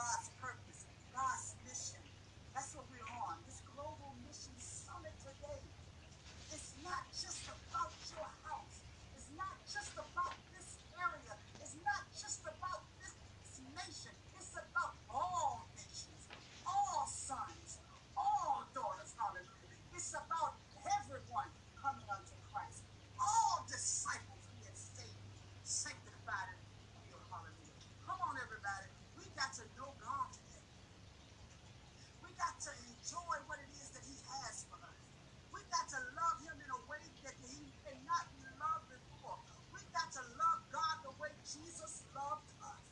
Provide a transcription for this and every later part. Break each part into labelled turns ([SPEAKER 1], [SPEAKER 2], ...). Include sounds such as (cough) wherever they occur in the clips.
[SPEAKER 1] God's purpose, God's mission. That's what we're on. This global mission summit today. It's not just about your house. It's not just about this area. It's not just about this nation. It's about all nations, all sons, all daughters. Hallelujah. It's about everyone coming unto Christ. All disciples being saved, sanctified, and filled. Hallelujah. Come on, everybody. We got to know God today. We got to enjoy what it is that He has for us. We got to love Him in a way that He cannot be loved before. We got to love God the way Jesus loved us.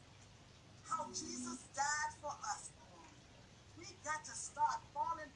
[SPEAKER 1] How Jesus died for us. We got to start falling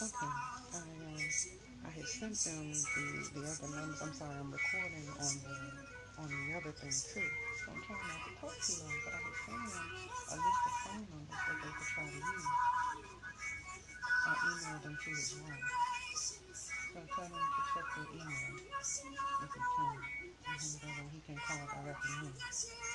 [SPEAKER 2] Okay. I um I had sent them the the other numbers. I'm sorry, I'm recording on the on the other thing too. So I'm trying not to talk too long, but I had sent them a list of phone numbers that they could try to use. I emailed them to his wife. So I tell him to check their email if he can. And then he can call directly in.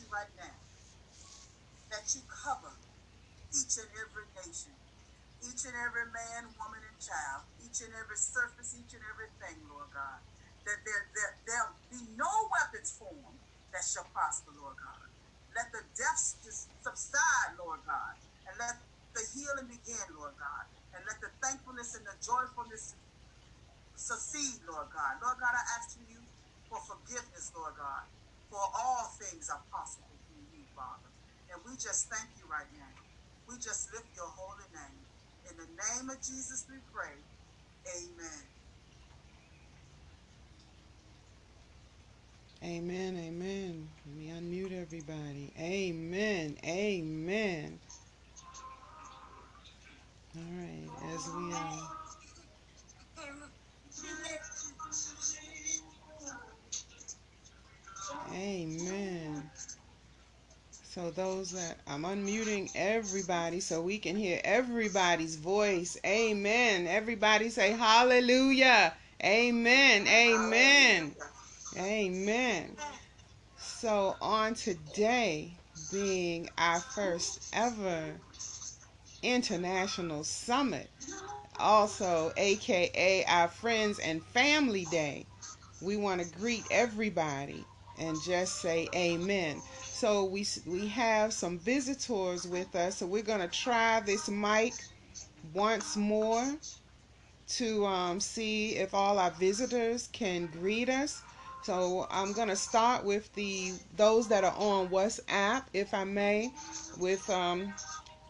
[SPEAKER 1] You right now that you cover each and every nation, each and every man, woman, and child, each and every surface, each and everything, Lord God. That there, there, there'll be no weapons formed that shall prosper, Lord God. Let the deaths subside, Lord God, and let the healing begin, Lord God, and let the thankfulness and the joyfulness succeed, Lord God. Lord God, I ask you for forgiveness, Lord God, for all things are possible through you, Father. And we just thank you right now. We just lift your holy name. In the name of Jesus, we pray. Amen.
[SPEAKER 2] Amen, amen. Let me unmute everybody. Amen, amen. All right, as we um, Amen. So those that I'm unmuting everybody so we can hear everybody's voice. Amen. Everybody say hallelujah. Amen. Amen. Amen. So on today being our first ever international summit, also aka our friends and family day, we want to greet everybody and just say amen. So we we have some visitors with us, so we're gonna try this mic once more to um, see if all our visitors can greet us. So I'm gonna start with the those that are on WhatsApp, if I may, with um,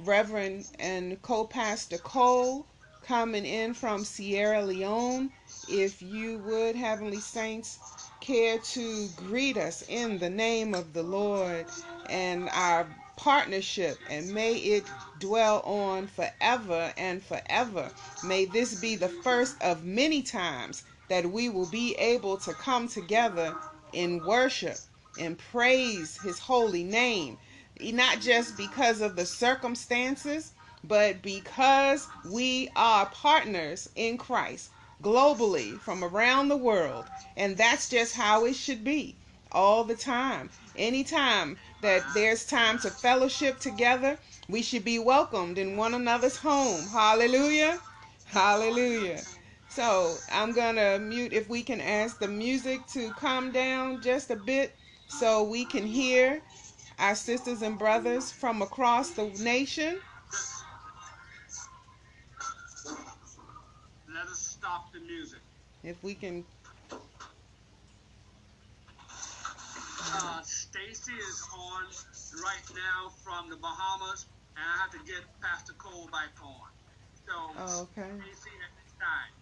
[SPEAKER 2] Reverend and co-pastor Cole coming in from Sierra Leone. If you would, Heavenly Saints, care to greet us in the name of the Lord and our partnership, and may it dwell on forever and forever. May this be the first of many times that we will be able to come together in worship and praise His holy name, not just because of the circumstances, but because we are partners in Christ globally from around the world. And that's just how it should be all the time. Anytime that there's time to fellowship together, we should be welcomed in one another's home. Hallelujah. Hallelujah. So I'm going to mute if we can ask the music to calm down just a bit so we can hear our sisters and brothers from across the nation.
[SPEAKER 3] Let us stop the music.
[SPEAKER 2] If we can.
[SPEAKER 3] Uh, Stacy is on right now from the Bahamas, and I have to get Pastor Cole back on. So,
[SPEAKER 2] Oh, okay.
[SPEAKER 3] Stacy at this time.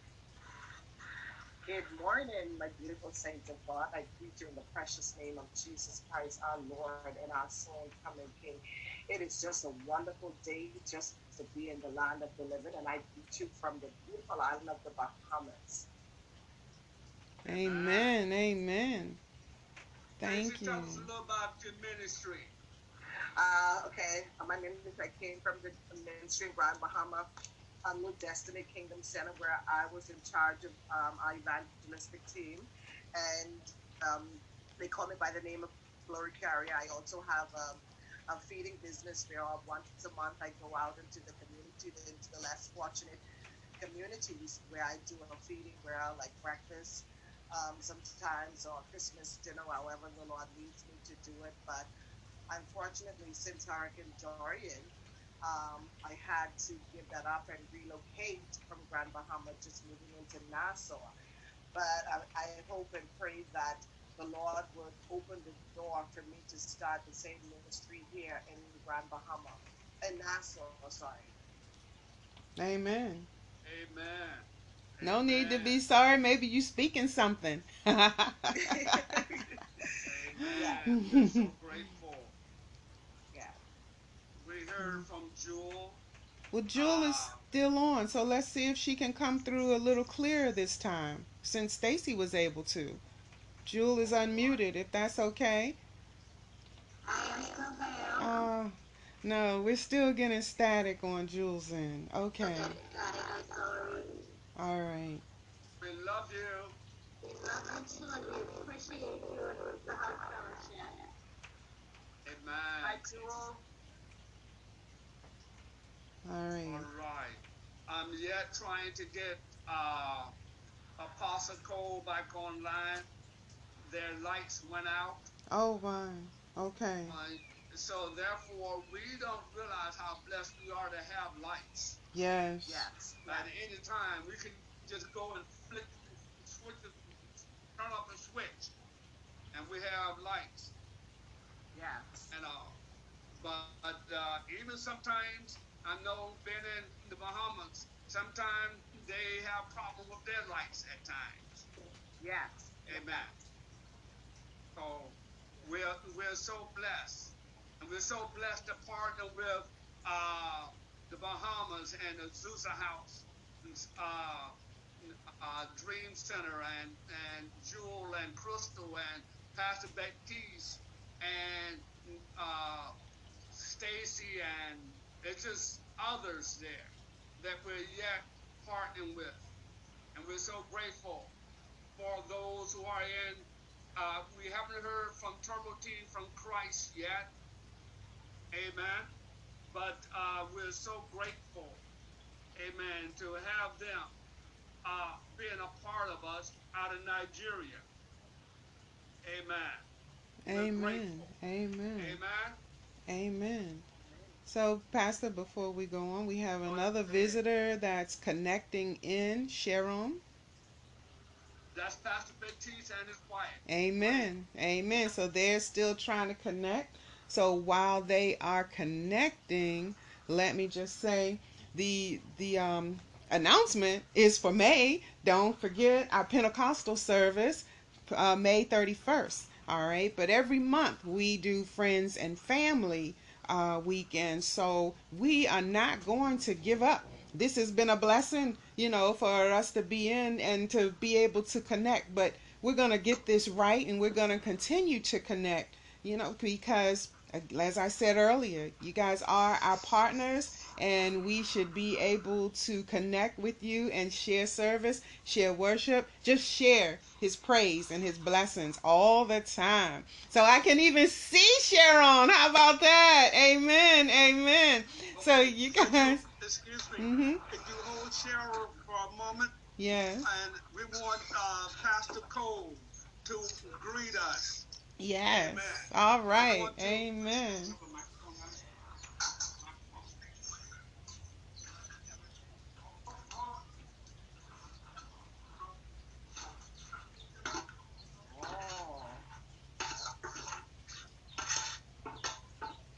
[SPEAKER 4] Good morning, my beautiful saints of God. I greet you in the precious name of Jesus Christ, our Lord and our soon coming King. It is just a wonderful day just to be in the land of the living, and I greet you from the beautiful island of the Bahamas.
[SPEAKER 2] Amen. Amen. Thank you.
[SPEAKER 3] Tell us a little about your ministry.
[SPEAKER 4] Uh, okay, my ministry, I came from the ministry in Grand Bahama um, New Destiny Kingdom Center, where I was in charge of um, our evangelistic team, and um, they call me by the name of Glory Carrier. I also have um, a feeding business where once a month I go out into the community, into the less fortunate communities, where I do a feeding, where I like breakfast, um, sometimes or Christmas dinner, however the Lord leads me to do it. But unfortunately, since Hurricane Dorian, um, I had to give that up and relocate from Grand Bahama, just moving into Nassau. But I, I hope and pray that the Lord would open the door for me to start the same ministry here in Grand Bahama, in Nassau, sorry.
[SPEAKER 2] Amen.
[SPEAKER 3] Amen.
[SPEAKER 2] No need to be sorry. Maybe you speaking something. (laughs)
[SPEAKER 3] Amen. We're so grateful.
[SPEAKER 4] Yeah.
[SPEAKER 3] We heard from Jewel
[SPEAKER 2] Well, Jewel is still on, so let's see if she can come through a little clearer this time, since Stacy was able to. Jewel is unmuted, if that's okay. Uh, no, we're still getting static on Jewel's end. Okay. (laughs) All right.
[SPEAKER 3] We love you. Appreciate you. Amen.
[SPEAKER 4] Hi, Jewel.
[SPEAKER 2] All right.
[SPEAKER 3] All right. I'm yet trying to get uh, Apostle Cole back online. Their lights went out.
[SPEAKER 2] Oh, my. Okay.
[SPEAKER 3] So therefore, we don't realize how blessed we are to have lights.
[SPEAKER 2] Yes.
[SPEAKER 4] Yes.
[SPEAKER 3] At any time, we can just go and flick, switch, the, turn off the switch, and we have lights
[SPEAKER 4] Yes.
[SPEAKER 3] and all. But uh, even sometimes, I know being in the Bahamas, sometimes they have problem with their lights at times.
[SPEAKER 4] Yes.
[SPEAKER 3] Amen. So we're we're so blessed, and we're so blessed to partner with uh, the Bahamas and the Zusa House, uh, uh, Dream Center, and and Jewel and Crystal and Pastor Baptiste and uh, Stacy and it's just others there that we're yet partnering with, and we're so grateful for those who are in. Uh, we haven't heard from Turbo Team from Christ yet. Amen. But uh, we're so grateful, amen, to have them uh, being a part of us out of Nigeria. Amen.
[SPEAKER 2] Amen. Amen.
[SPEAKER 3] Amen.
[SPEAKER 2] Amen. So, Pastor, before we go on, we have another visitor that's connecting in, Sharon.
[SPEAKER 3] That's Pastor Baptiste and his wife.
[SPEAKER 2] Amen. Amen. So they're still trying to connect. So while they are connecting, let me just say the the um announcement is for May. Don't forget our Pentecostal service, uh, May 31st. All right. But every month we do friends and family uh, weekend. So we are not going to give up. This has been a blessing, you know, for us to be in and to be able to connect. But we're going to get this right and we're going to continue to connect, you know, because as I said earlier, you guys are our partners and we should be able to connect with you and share service, share worship, just share his praise and his blessings all the time. So I can even see Sharon. How about that? Amen. Amen. So you guys,
[SPEAKER 3] Excuse me.
[SPEAKER 2] Mhm.
[SPEAKER 3] Could you hold Sharon for a moment?
[SPEAKER 2] yes,
[SPEAKER 3] And we want uh, Pastor Cole to greet us.
[SPEAKER 2] Yes.
[SPEAKER 3] Amen.
[SPEAKER 2] All right.
[SPEAKER 3] I want to-
[SPEAKER 2] Amen.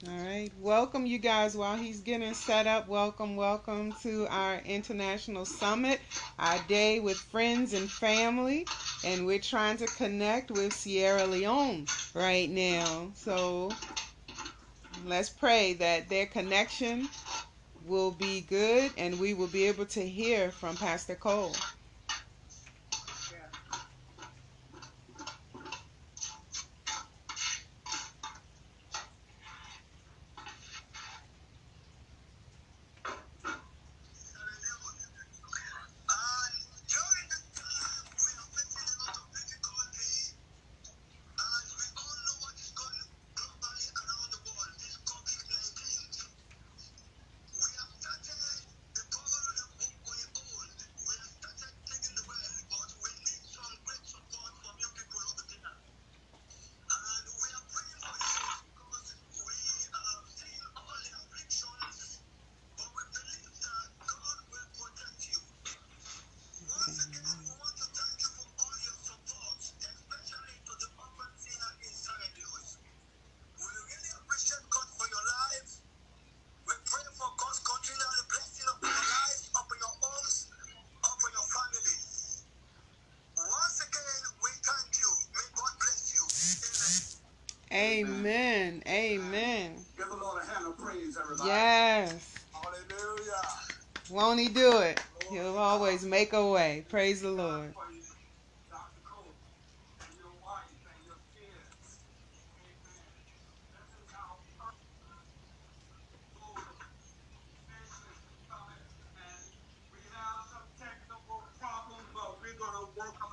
[SPEAKER 2] All right. Welcome, you guys. While he's getting set up, welcome, welcome to our international summit, our day with friends and family. And we're trying to connect with Sierra Leone right now. So let's pray that their connection will be good and we will be able to hear from Pastor Cole.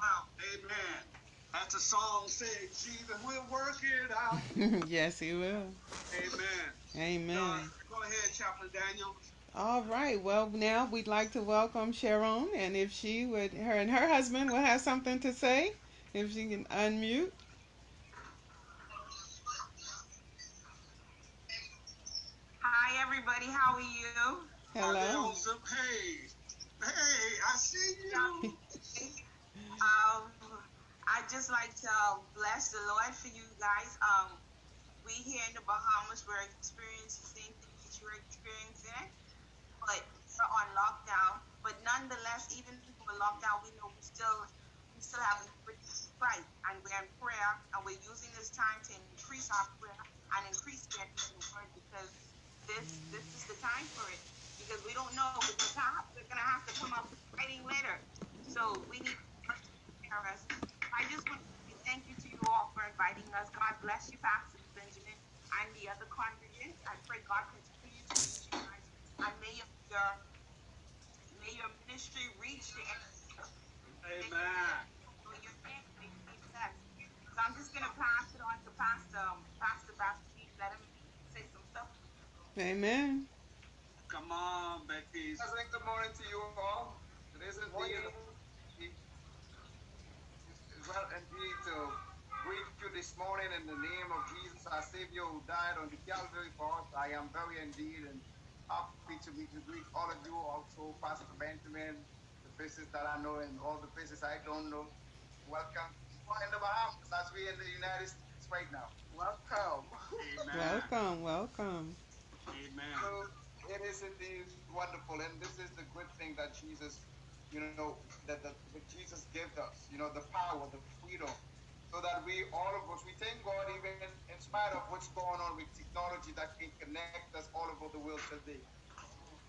[SPEAKER 3] Out. Amen. As the song says, Jesus will work it out. (laughs)
[SPEAKER 2] yes, he will.
[SPEAKER 3] Amen.
[SPEAKER 2] Amen.
[SPEAKER 3] Go ahead, Chaplain Daniel.
[SPEAKER 2] All right. Well, now we'd like to welcome Sharon, and if she would, her and her husband will have something to say, if she can unmute.
[SPEAKER 5] Hi, everybody. How are you?
[SPEAKER 2] Hello.
[SPEAKER 3] Joseph. Hey, hey, I see you.
[SPEAKER 5] Um, I just like to uh, bless the Lord for you guys. Um, we here in the Bahamas, we're experiencing the same thing that you're experiencing, but we're on lockdown. But nonetheless, even if we're lockdown, we know we still we still have a fight, and we're in prayer, and we're using this time to increase our prayer and increase getting the word because this this is the time for it. Because we don't know with the top, we're gonna have to come up with writing later. So we need to prepare us. I just want to say thank you to you all for inviting us. God bless you, Pastor Benjamin, and the other congregants. I pray God continue to use you guys, and may your may your ministry reach the end.
[SPEAKER 3] Amen.
[SPEAKER 5] So your family be blessed. So I'm just gonna pass it on to Pastor um, Pastor Baptiste. Let him say some stuff.
[SPEAKER 2] Amen.
[SPEAKER 3] Come on, Becky.
[SPEAKER 6] Pleasant good morning to you all. It is indeed it's well indeed to greet you this morning in the name of Jesus, our Savior who died on the Calvary for us. I am very indeed and happy to, be, to greet all of you, also Pastor Benjamin, the places that I know and all the places I don't know. Welcome. We're in the Bahamas as we in the United States right now.
[SPEAKER 4] Welcome.
[SPEAKER 3] Amen.
[SPEAKER 2] Welcome. Welcome.
[SPEAKER 3] Amen.
[SPEAKER 6] So it is indeed wonderful, and this is the good thing that Jesus, you know, that, that, that Jesus gave us, you know, the power, the freedom, so that we, all of us, we thank God even in spite of what's going on with technology that can connect us all over the world today.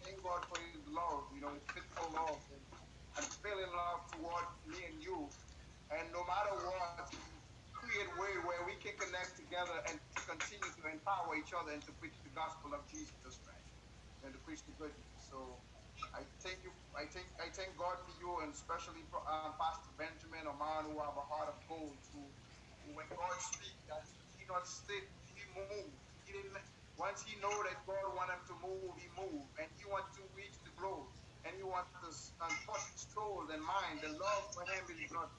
[SPEAKER 6] Thank God for His love, you know, His faithful love, and, and feeling love toward me and you, and no matter what, create way where we can connect together and to continue to empower each other and to preach the gospel of Jesus Christ and to preach the good news. So I thank you. I thank I thank God for you and especially for um, Pastor Benjamin, a man who have a heart of gold. Who, who when God speak, that he not sit, he move. He didn't. Once he know that God want him to move, he move, and he want to reach the globe, and he want to um, touch soul and mind. The love for him is not.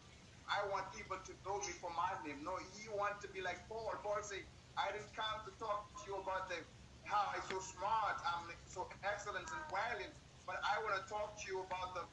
[SPEAKER 6] I want people to know me for my name. No, he want to be like Paul. Paul say, I didn't come to talk to you about the how I'm so smart, I'm so excellent and brilliant, but I want to talk to you about the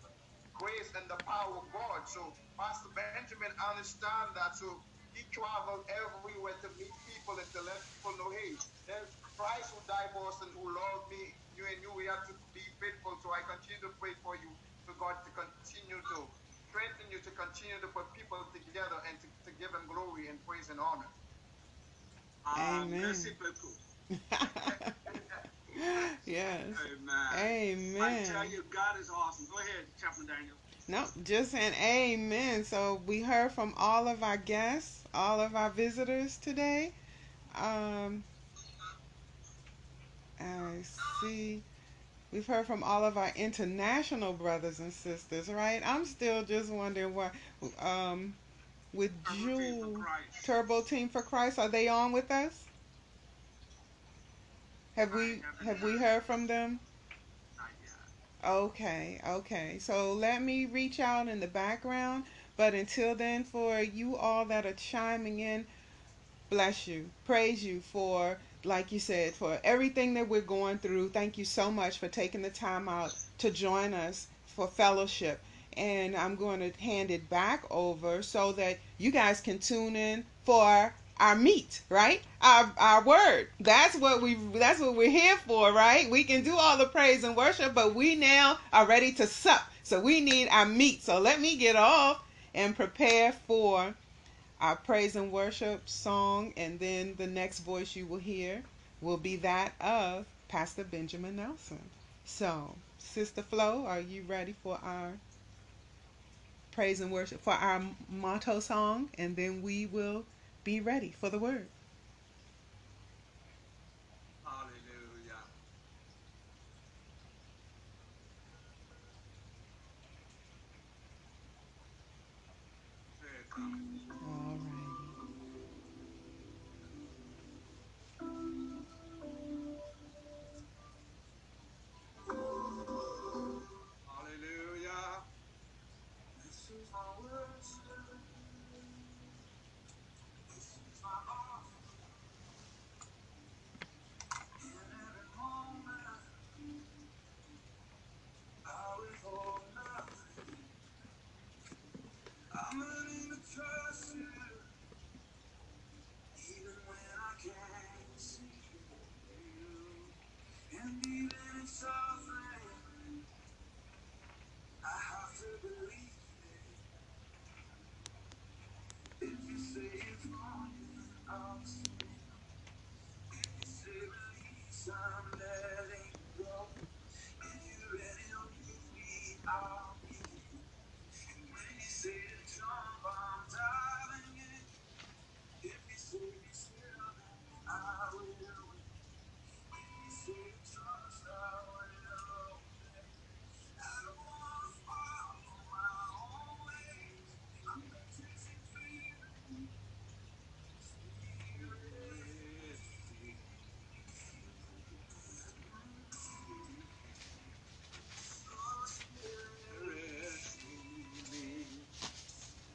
[SPEAKER 6] grace and the power of God. So Pastor Benjamin understand that. So he traveled everywhere to meet people and to let people know, hey, there's Christ who died for us and who loved me. You and you, we have to be faithful. So I continue to pray for you, for God to continue to strengthen you, to continue to put people together and to, to give him glory and praise and honor.
[SPEAKER 3] Um,
[SPEAKER 2] Amen.
[SPEAKER 3] merci beaucoup. (laughs) (gasps)
[SPEAKER 2] yes.
[SPEAKER 3] Amen. I tell
[SPEAKER 2] Amen.
[SPEAKER 3] you, God is awesome. Go ahead, Chaplain Daniel.
[SPEAKER 2] No, just an amen. So we heard from all of our guests, all of our visitors today. Um, I see. We've heard from all of our international brothers and sisters, right? I'm still just wondering what, um, with
[SPEAKER 3] Turbo
[SPEAKER 2] Jewel
[SPEAKER 3] Christ.
[SPEAKER 2] Turbo Team for Christ, are they on with us? Have we
[SPEAKER 3] haven't
[SPEAKER 2] we
[SPEAKER 3] heard
[SPEAKER 2] from them? Okay, okay. So let me reach out in the background. But until then, for you all that are chiming in, bless you, praise you for, like you said, for everything that we're going through. Thank you so much for taking the time out to join us for fellowship. And I'm going to hand it back over so that you guys can tune in for our meat, right? Our our word. That's what we that's what we're here for, right? We can do all the praise and worship, but we now are ready to sup. So we need our meat. So let me get off and prepare for our praise and worship song and then the next voice you will hear will be that of Pastor Benjamin Nelson. So,
[SPEAKER 1] Sister Flo, are you ready for our praise and worship for our motto song and then we will be ready for the word.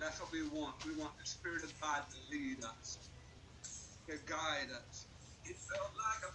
[SPEAKER 3] That's what we want. We want the Spirit of God to lead us, to guide us.
[SPEAKER 7] It felt like a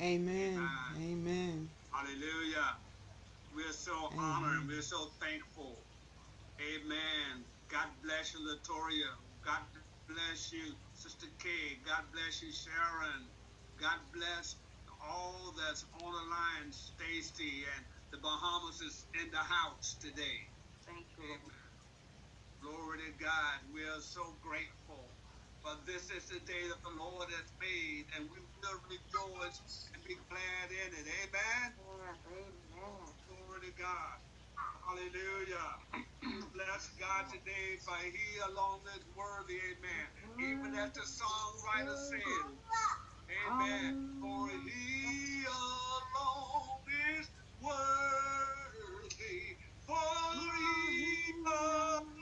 [SPEAKER 2] Amen. Amen.
[SPEAKER 3] Hallelujah. We're so
[SPEAKER 2] Amen.
[SPEAKER 3] honored. We're so thankful. Amen. God bless you, Latoria. God bless you, Sister Kay. God bless you, Sharon. God bless all that's on the line, Stacy, and the Bahamas is in the house today.
[SPEAKER 5] Thank you.
[SPEAKER 3] Glory to God. We are so grateful. But this is the day that the Lord has made, and we will rejoice and be glad in it. Amen. Glory to God. Hallelujah. (clears throat) Bless God today, for He alone is worthy. Amen. Even as the songwriter said. Amen. For He alone is worthy. For He alone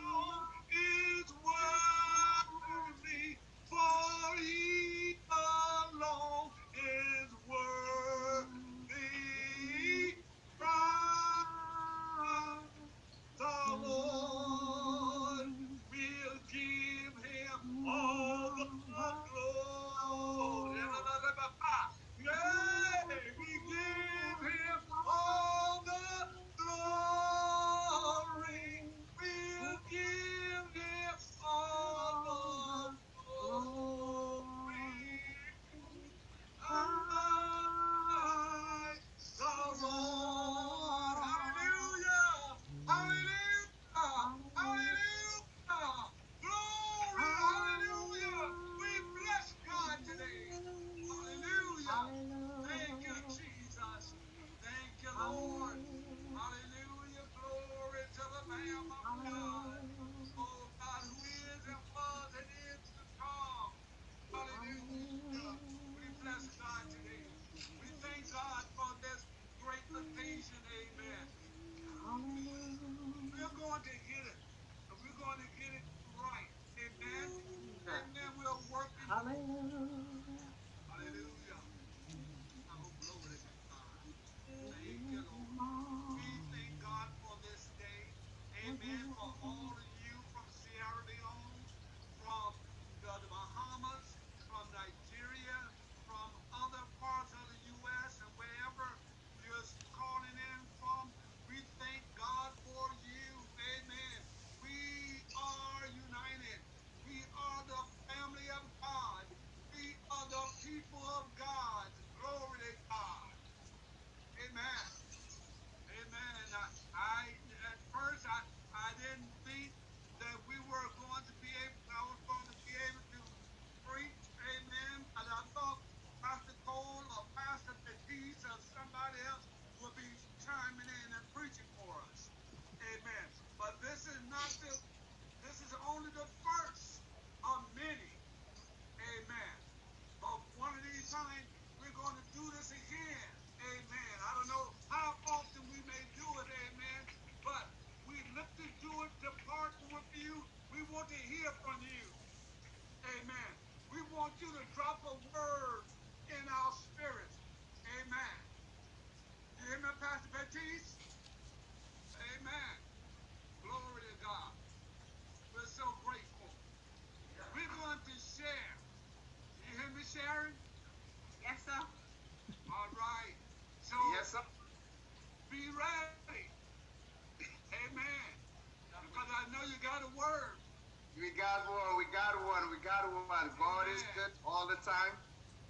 [SPEAKER 3] one. We got
[SPEAKER 6] one. God is good all the time.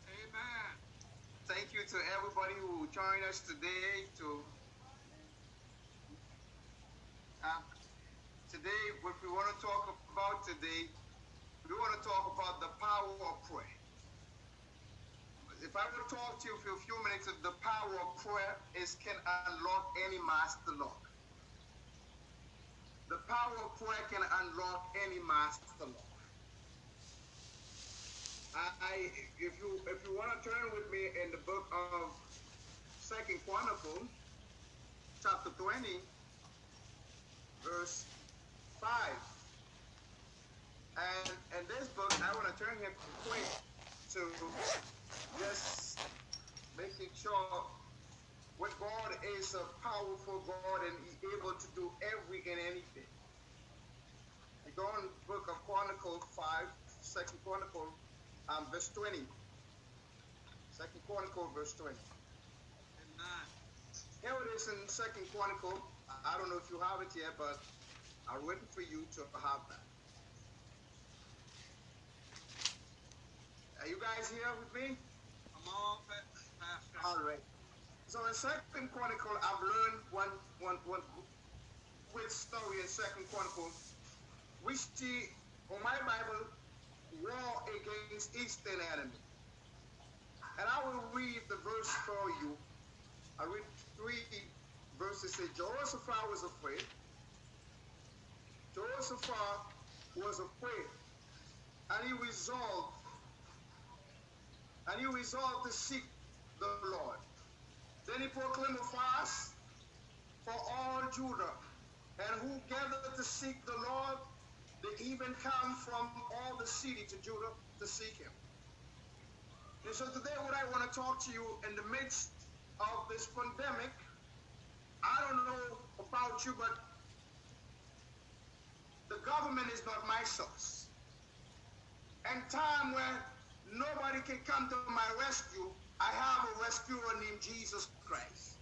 [SPEAKER 3] Amen.
[SPEAKER 6] Thank you to everybody who joined us today. To uh, today, what we want to talk about today, we want to talk about the power of prayer. If I were to talk to you for a few minutes, the power of prayer is can unlock any master lock. The power of prayer can unlock any master lock. I, if you if you want to turn with me in the book of Second Chronicle, chapter 20, verse 5. And in this book, I want to turn here quick to just making sure what God is a powerful God and He's able to do every and anything. We go in the book of Chronicles 5, Second Chronicle, um, verse 20. Second Chronicle, verse 20.
[SPEAKER 3] Amen.
[SPEAKER 6] Here it is in Second Chronicle. I- don't know if you have it yet, but I'm waiting for you to have that. Are you guys here with me?
[SPEAKER 3] Come on, Pa- Pastor.
[SPEAKER 6] All right. So in Second Chronicle, I've learned one one one quick story in Second Chronicle. We see on my Bible war against eastern enemy. And I will read the verse for you. I read three verses. Say Jehoshaphat was afraid. Jehoshaphat was afraid. And he resolved and he resolved to seek the Lord. Then he proclaimed a fast for all Judah, and who gathered to seek the Lord, they even come from all the city to Judah to seek him. And so today, what I want to talk to you in the midst of this pandemic, I don't know about you, but the government is not my source. And time where nobody can come to my rescue, I have a rescuer named Jesus Christ.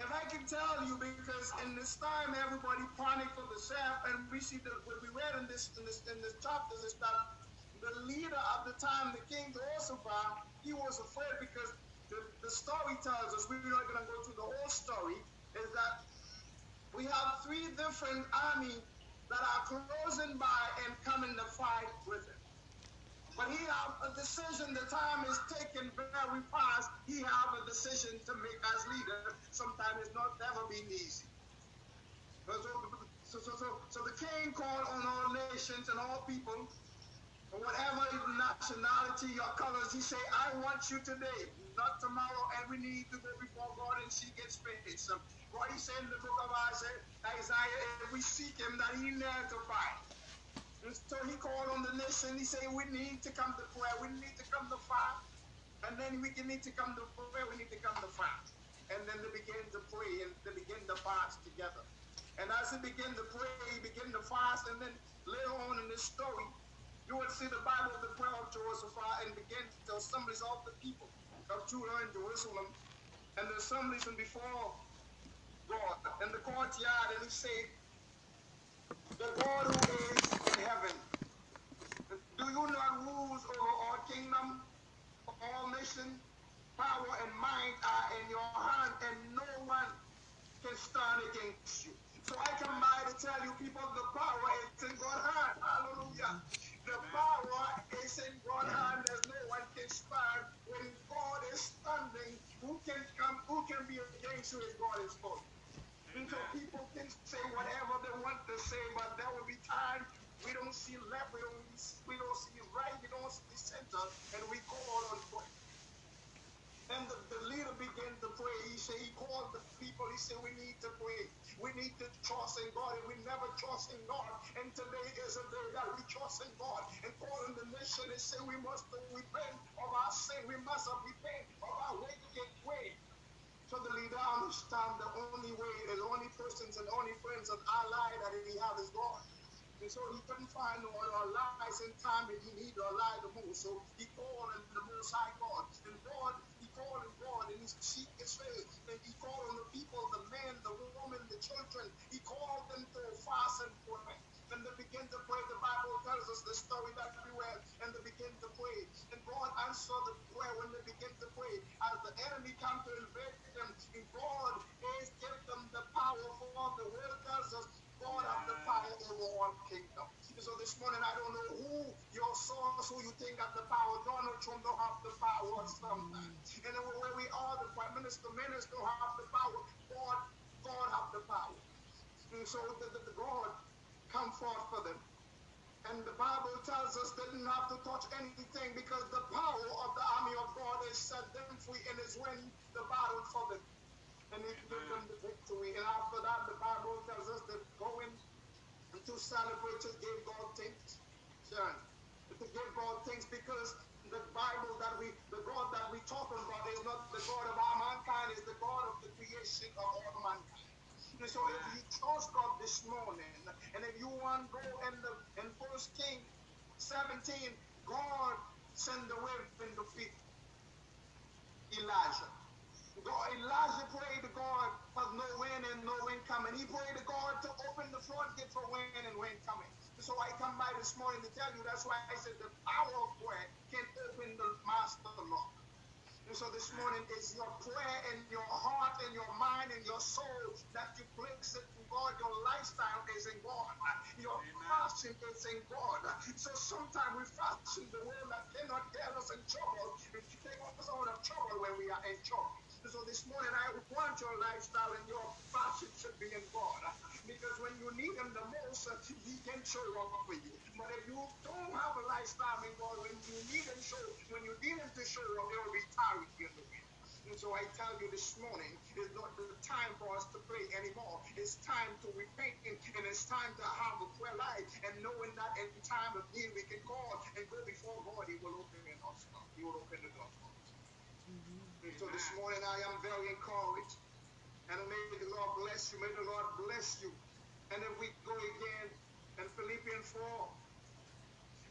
[SPEAKER 6] If I can tell you, because in this time everybody panic for the self, and we see that what we read in this in this in this chapters is that the leader of the time, the king Jehoshaphat, he was afraid because the, the story tells us, we're not gonna go through the whole story, is that we have three different armies that are closing by and coming to fight with him. But he have a decision. The time is taken very fast. He have a decision to make as leader. Sometimes it's not never been easy. So, so, so, so, so the king called on all nations and all people, whatever nationality or colors. He say, I want you today, not tomorrow. And we need to go before God and she gets paid. So what he said in the book of Isaiah, Isaiah, if we seek him, that he never to fight. And so he called on the nation. He said, We need to come to prayer. We need to come to fight. And then we need to come to prayer. We need to come to fight. And then they begin to pray and they begin to fast together. And as he began to pray, he began to fast. And then later on in this story, you will see the Bible, of the prayer of Jehoshaphat, and begin to tell assemblies of the people of Judah and Jerusalem. And the assemblies and before God in the courtyard. And he said, the God who is in heaven, do you not rule over all kingdom, all nation, power and might are in your hand, and no one can stand against you. So I come by to tell you people the power is in God's hand. Hallelujah. The power is say, but there will be time we don't see left, we don't, we don't see right, we don't see center, and we call on prayer. And the, the leader began to pray. He said, he called the people, he said, we need to pray. We need to trust in God, and we never trust in God. And today is a day that we trust in God. And calling the nation and say we must repent of our sin. We must repent The leader understand the only way, the only persons and only friends and ally that he have is God. And so he couldn't find no other allies in time and he needed to ally the most. So he called on the most high God. And God, he called on God and he seek his face. And he called on the people, the men, the women, the children. He called them to fast and pray. And they begin to pray. The Bible tells us the story that we read. And they begin to pray. And God answered the prayer when they begin to pray. As the enemy come to invade them, God is give them the power for the word tells us God have the power over all kingdom. So this morning I don't know who your source, who you think have the power. Donald Trump don't have the power sometimes. And where we are, the prime minister, minister don't have the power. God, God have the power. And so the, the, the God come forth for them. And the Bible tells us they didn't have to touch anything because the power of the army of God has set them free and is win the battle for them. And he gave them the victory. And after that, the Bible tells us that going to celebrate to give God thanks. Son, to give God thanks because the Bible that we, the God that we talk about is not the God of our mankind, is the God of the creation of all mankind. So if you trust God this morning, and if you want to go in the in First King 17, God send the wind in the feet. Elijah. God, Elijah prayed to God for no wind and no wind coming. He prayed to God to open the floodgate for wind and wind coming. So I come by this morning to tell you that's why I said the power of prayer can open the master lock. And so this morning it's your prayer and your heart and your mind and your soul that you place it in God. Your lifestyle is in God. Your fasting is in God. So sometimes we fast in the world that cannot get us in trouble. It can take us out of trouble when we are in trouble. So this morning I want your lifestyle and your fasting should be in God. Because when you need him the most, uh, he can show up for you. But if you don't have a lifestyle in God, when you need him show, when you need him to show up, will be tired. the wind. And so I tell you this morning, it's not the time for us to pray anymore. It's time to repent and it's time to have a prayer life and knowing that in time of need we can call and go before God, He will open the door. He will open the door for us. And so this morning I am very encouraged. And may the Lord bless you. May the Lord bless you. And then we go again in Philippians 4,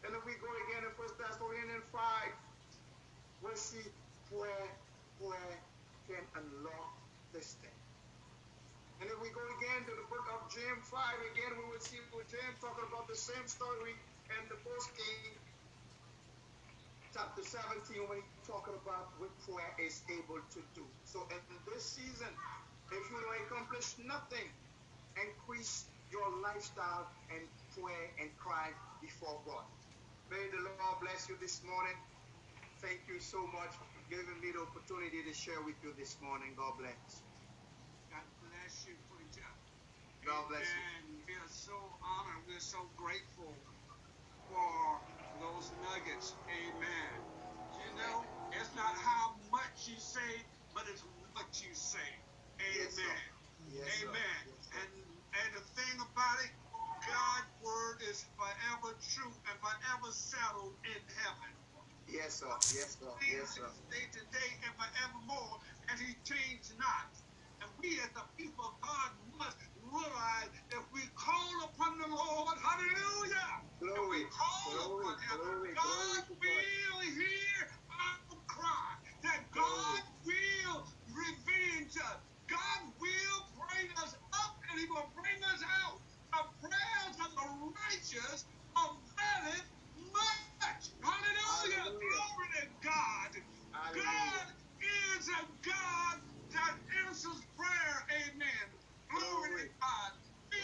[SPEAKER 6] and then we go again in 1 Thessalonians 5, we'll see where, where can unlock this thing. And if we go again to the book of James 5, again we will see what James talking about the same story and the first king chapter 17 when he's talking about what prayer is able to do. So in this season, if you don't accomplish nothing, increase your lifestyle and pray and cry before God. May the Lord bless you this morning. Thank you so much for giving me the opportunity to share with you this morning. God bless.
[SPEAKER 3] God bless you, preacher.
[SPEAKER 6] God bless you.
[SPEAKER 3] And we are so honored. We're so grateful for those nuggets. Amen. You know, it's not how much you say, but it's what you say. Amen.
[SPEAKER 6] Yes.
[SPEAKER 3] Amen.
[SPEAKER 6] Yes.
[SPEAKER 3] And and the thing about it, God's word is forever true and forever settled in heaven.
[SPEAKER 6] Yes, sir. Yes, sir. Yes, sir.
[SPEAKER 3] Stay today and forevermore, and he changed not. And we as the people of God must realize if we call upon the Lord, hallelujah, if we call
[SPEAKER 6] Glory.
[SPEAKER 3] upon him,
[SPEAKER 6] Glory.
[SPEAKER 3] God
[SPEAKER 6] Glory God.
[SPEAKER 3] will hear our cry, that God will revenge us. God will bring us up and he will bring us out. The prayers of the righteous availeth much. Hallelujah.
[SPEAKER 6] Hallelujah.
[SPEAKER 3] Glory to God.
[SPEAKER 6] Hallelujah.
[SPEAKER 3] God is a God that answers prayer. Amen. Glory to
[SPEAKER 6] Glory.
[SPEAKER 3] God.
[SPEAKER 6] To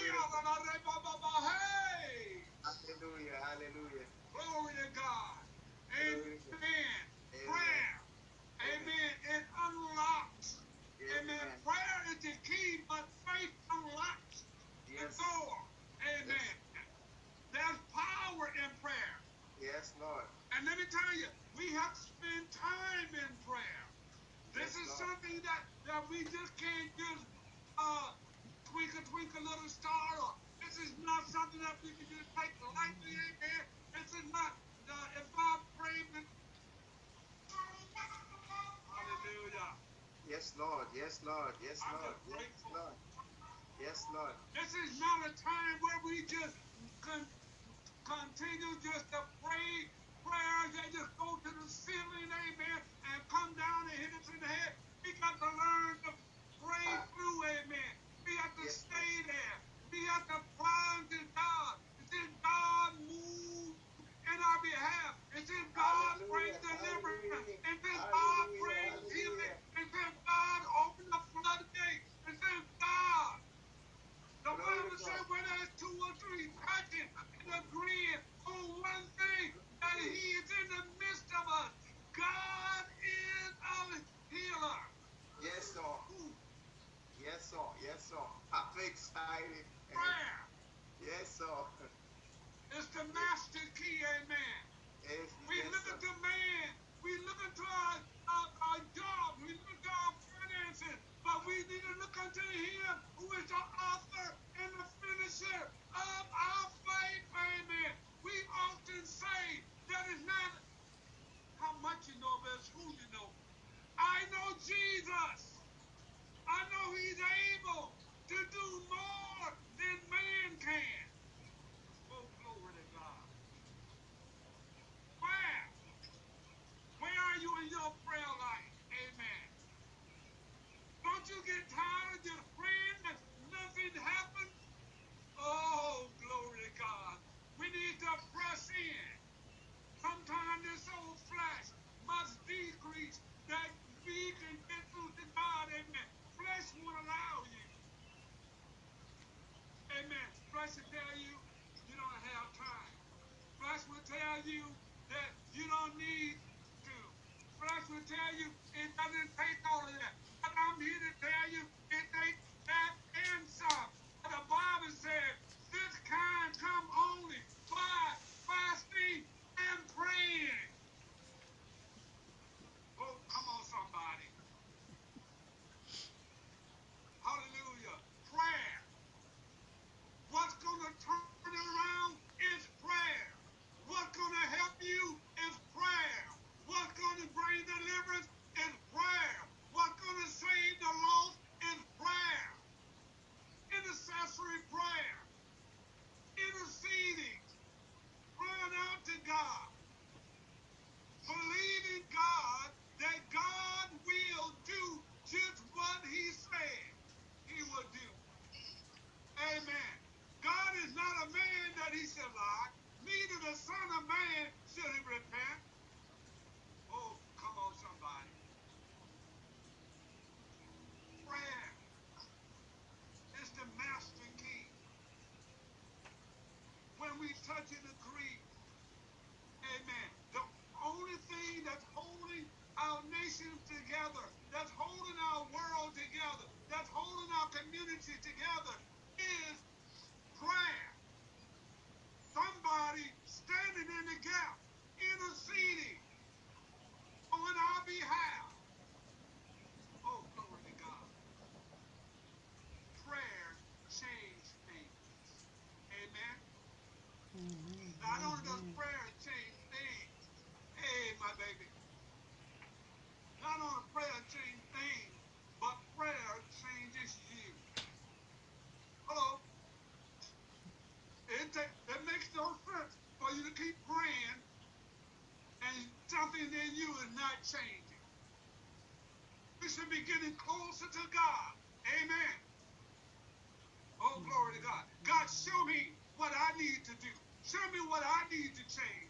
[SPEAKER 3] Hey.
[SPEAKER 6] Hallelujah. Hallelujah.
[SPEAKER 3] God.
[SPEAKER 6] Glory to God.
[SPEAKER 3] Amen.
[SPEAKER 6] Amen.
[SPEAKER 3] Prayer. Amen. It unlocks. Amen.
[SPEAKER 6] Amen.
[SPEAKER 3] Prayer is the key, but faith unlocks
[SPEAKER 6] Yes.
[SPEAKER 3] door. Amen. There's power in prayer.
[SPEAKER 6] Yes, Lord.
[SPEAKER 3] And let me tell you, we have to spend time in prayer. This
[SPEAKER 6] Yes,
[SPEAKER 3] is
[SPEAKER 6] Lord.
[SPEAKER 3] something that, that we just can't just uh, twinkle, twinkle, little star. Or, this is not something that we can just take lightly. Amen. This is not, uh, if I pray, then, hallelujah.
[SPEAKER 6] Yes, Lord. Yes, Lord. Yes, Lord. Yes. Lord. Yes, Lord.
[SPEAKER 3] This is not a time where we just con- continue just to pray prayers that just go to the ceiling, amen, and come down and hit us in the head. We got to learn to pray through, amen. We have to
[SPEAKER 6] Yes,
[SPEAKER 3] stay there. We have to cry to God. Until God move in our touching changing. We should be getting closer to God. Amen. Oh, glory to God. God, show me what I need to do. Show me what I need to change.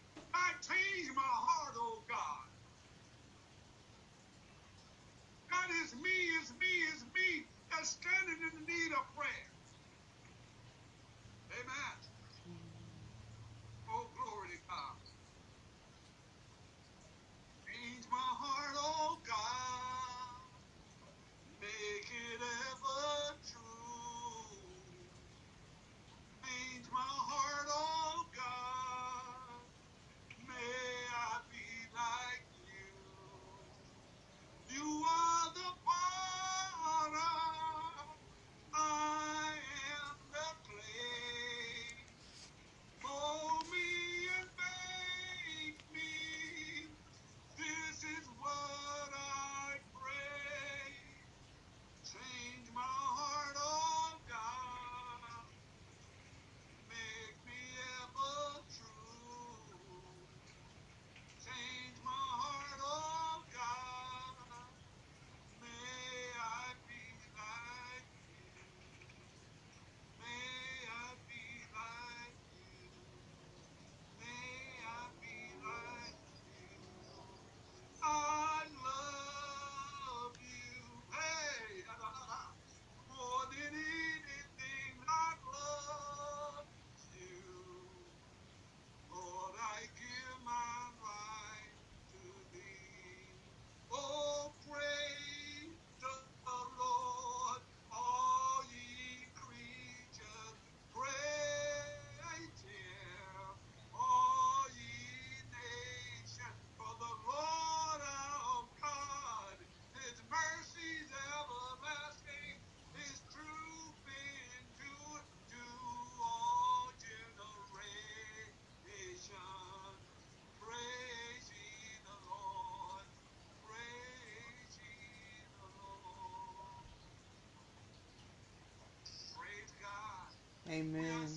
[SPEAKER 2] Amen.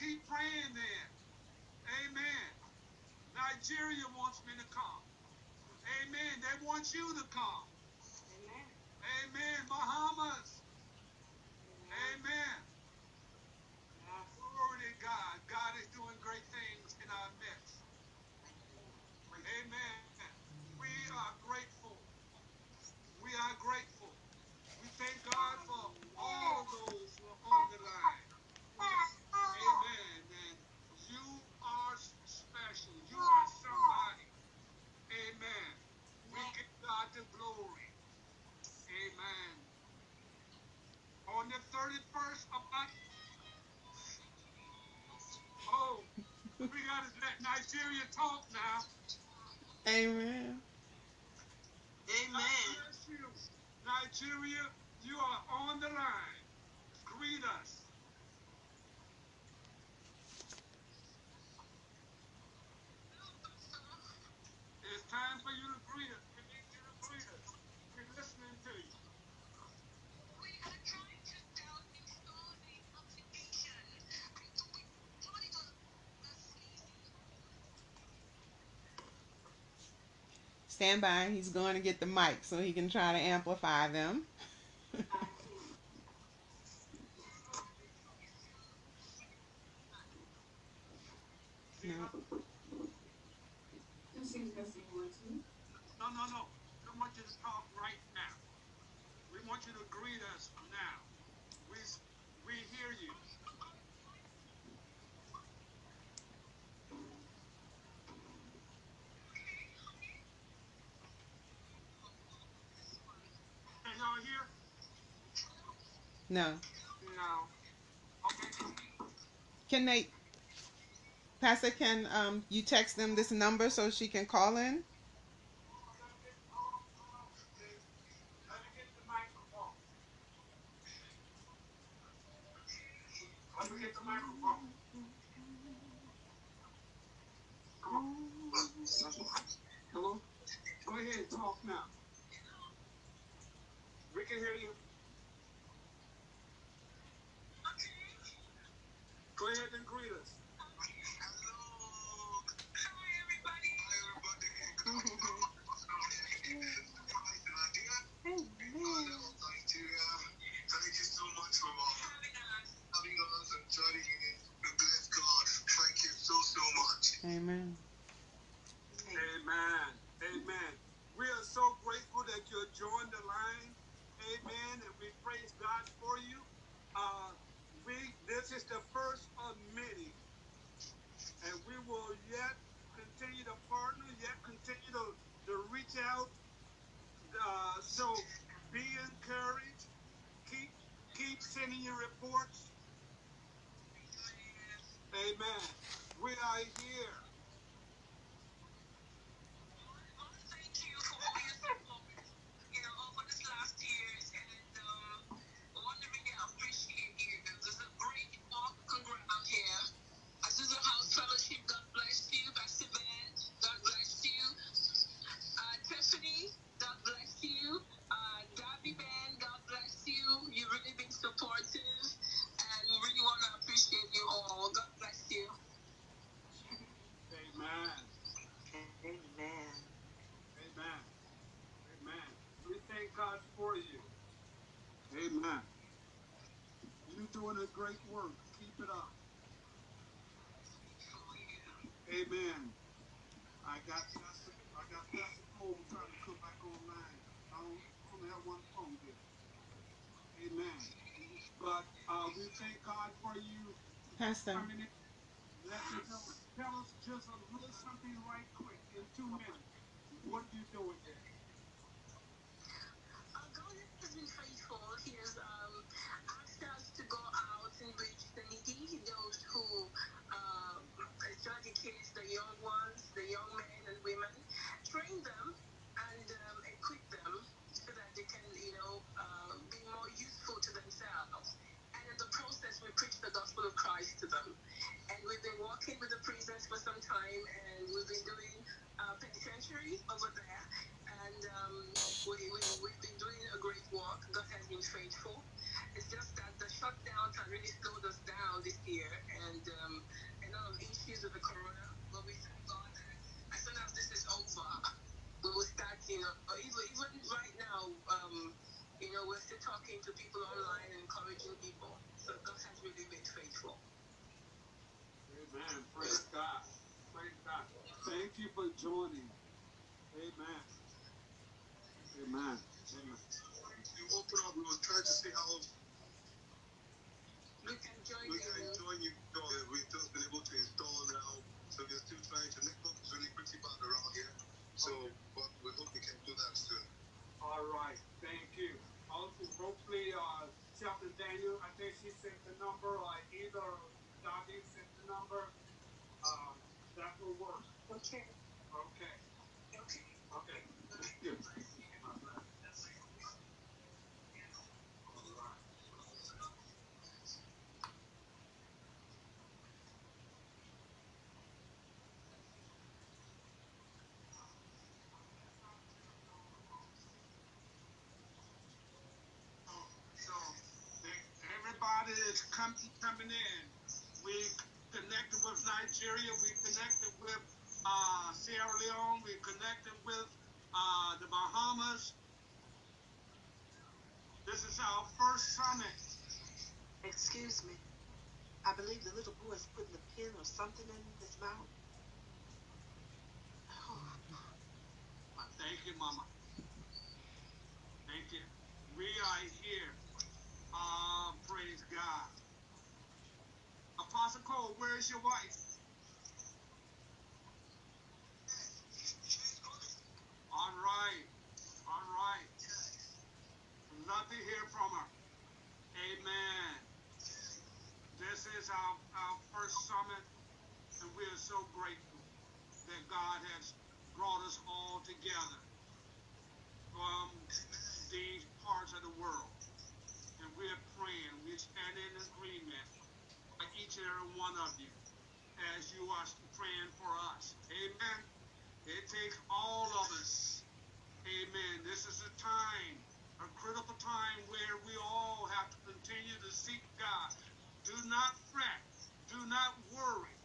[SPEAKER 3] keep praying then. Amen. Nigeria wants me to come. Amen. They want you to come. Nigeria, talk now.
[SPEAKER 8] Amen.
[SPEAKER 3] God bless you. Nigeria, you are on the line. Greet us. It's time for you to greet us. We need you to greet us. We're listening to you.
[SPEAKER 5] We are trying to down install the application. I thought we thought it was a
[SPEAKER 8] Stand by. He's going to get the mic so he can try to amplify them. no.
[SPEAKER 3] No, no, no. We want you to talk right now. We want you to greet us now. We we hear you. Y'all?
[SPEAKER 8] No.
[SPEAKER 9] No.
[SPEAKER 3] Okay.
[SPEAKER 8] Can they, Pastor, can um, you text them this number so she can call in?
[SPEAKER 5] Great
[SPEAKER 3] work. Keep it up. Amen. I got Pastor, I got Pastor Cole trying to come back online. I only have one phone here. Amen. But uh, we thank God for you
[SPEAKER 8] Pastor.
[SPEAKER 3] in. Let me know. Tell us just a little something right quick in two minutes. What are you doing
[SPEAKER 5] penitentiary over there. And um, we, we, we've been doing a great work. God has been faithful. It's just that the shutdowns have really slowed us down this year, and um, a lot of issues with the corona. But we thank God that as soon as this is over, we will start, you know, even, even right now, um, you know, we're still talking to people online and encouraging people. So God has really been faithful.
[SPEAKER 3] Amen. Praise God. Praise God. Thank you for joining. Amen. Amen. Amen.
[SPEAKER 5] You open up, we will try to see how We can join we
[SPEAKER 9] Mm-hmm.
[SPEAKER 5] can you. you. Uh, We've just been able to install now, so we're still trying to network is really pretty bad around here. So, but we hope we can do that soon.
[SPEAKER 3] All right. Thank you. Also, hopefully, uh, Shelton Daniel, I think she sent the number, or either Dottie sent the number. Uh, That will work.
[SPEAKER 1] Okay.
[SPEAKER 3] Okay.
[SPEAKER 1] Okay.
[SPEAKER 3] Thank you. So they- everybody is com- coming in. We connected with Nigeria. We connected with uh, Sierra Leone. We connected with uh, the Bahamas. This is our first summit.
[SPEAKER 10] Excuse me. I believe the little boy is putting a pin or something in his mouth. Oh,
[SPEAKER 3] Thank you, Mama. Thank you. We are here. Ah, praise God. Apostle Cole, where is your wife? All right. All right. Love to hear from her. Amen. This is our, our first summit, and we are so grateful that God has brought us all together from these parts of the world. And we're praying, we stand in agreement each and every one of you as you are praying for us. Amen. It takes all of us. Amen. This is a time, a critical time where we all have to continue to seek God. Do not fret. Do not worry.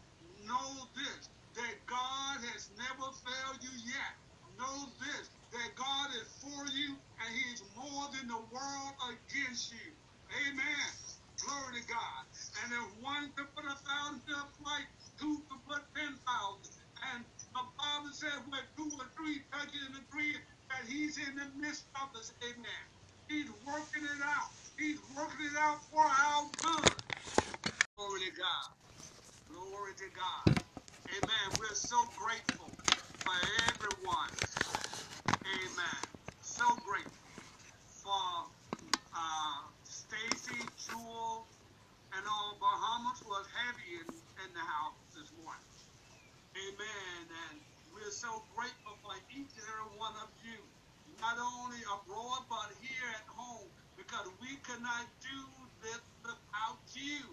[SPEAKER 3] Know this, that God has never failed you yet. Know this, that God is for you and He is more than the world against you. Amen. Glory to God. And if one could put a thousand to flight, two could put ten thousand. And the Bible said, where two or three touch and agree that He's in the midst of us. Amen. He's working it out. He's working it out for our good. Glory to God. Glory to God. Amen. We're so grateful for everyone. Amen. So grateful for uh, Stacy, Jewel, and all Bahamas was heavy in, in the house this morning. Amen. And we're so grateful for each and every one of you, not only abroad, but here at home, because we could not do this without you.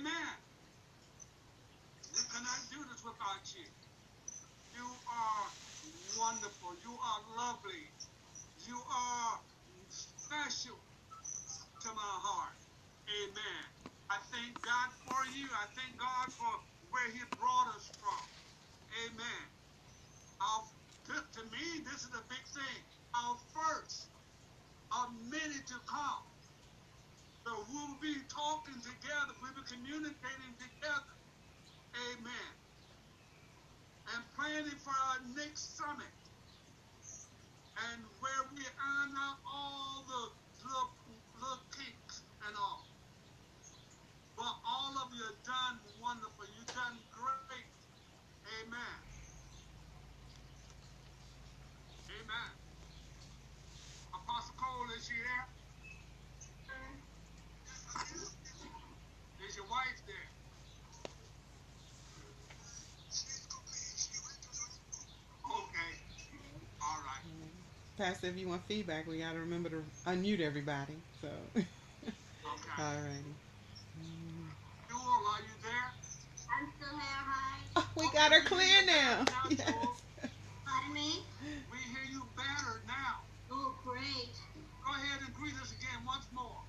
[SPEAKER 3] Amen. We cannot do this without you. You are wonderful. You are lovely. You are special to my heart. Amen. I thank God for you. I thank God for where He brought us from. Amen. Our, to, to me, this is a big thing. Our first of many to come. So we'll be talking together. We'll be communicating together. Amen. And planning for our next summit. And where we out all the kinks and all. But all of you have done wonderful. You've done great. Amen. Amen. Apostle Cole, is she there? Is your wife there? Okay. All right.
[SPEAKER 2] Pastor, if you want feedback, we got to remember to unmute everybody. So, (laughs)
[SPEAKER 3] Okay.
[SPEAKER 2] alrighty.
[SPEAKER 3] Jewel, are you there?
[SPEAKER 11] I'm still here. Hi.
[SPEAKER 2] Oh, we got her clear now. (laughs) Yes.
[SPEAKER 11] Pardon me?
[SPEAKER 3] We hear you better now.
[SPEAKER 11] Oh, great.
[SPEAKER 3] Go ahead and greet us again once more.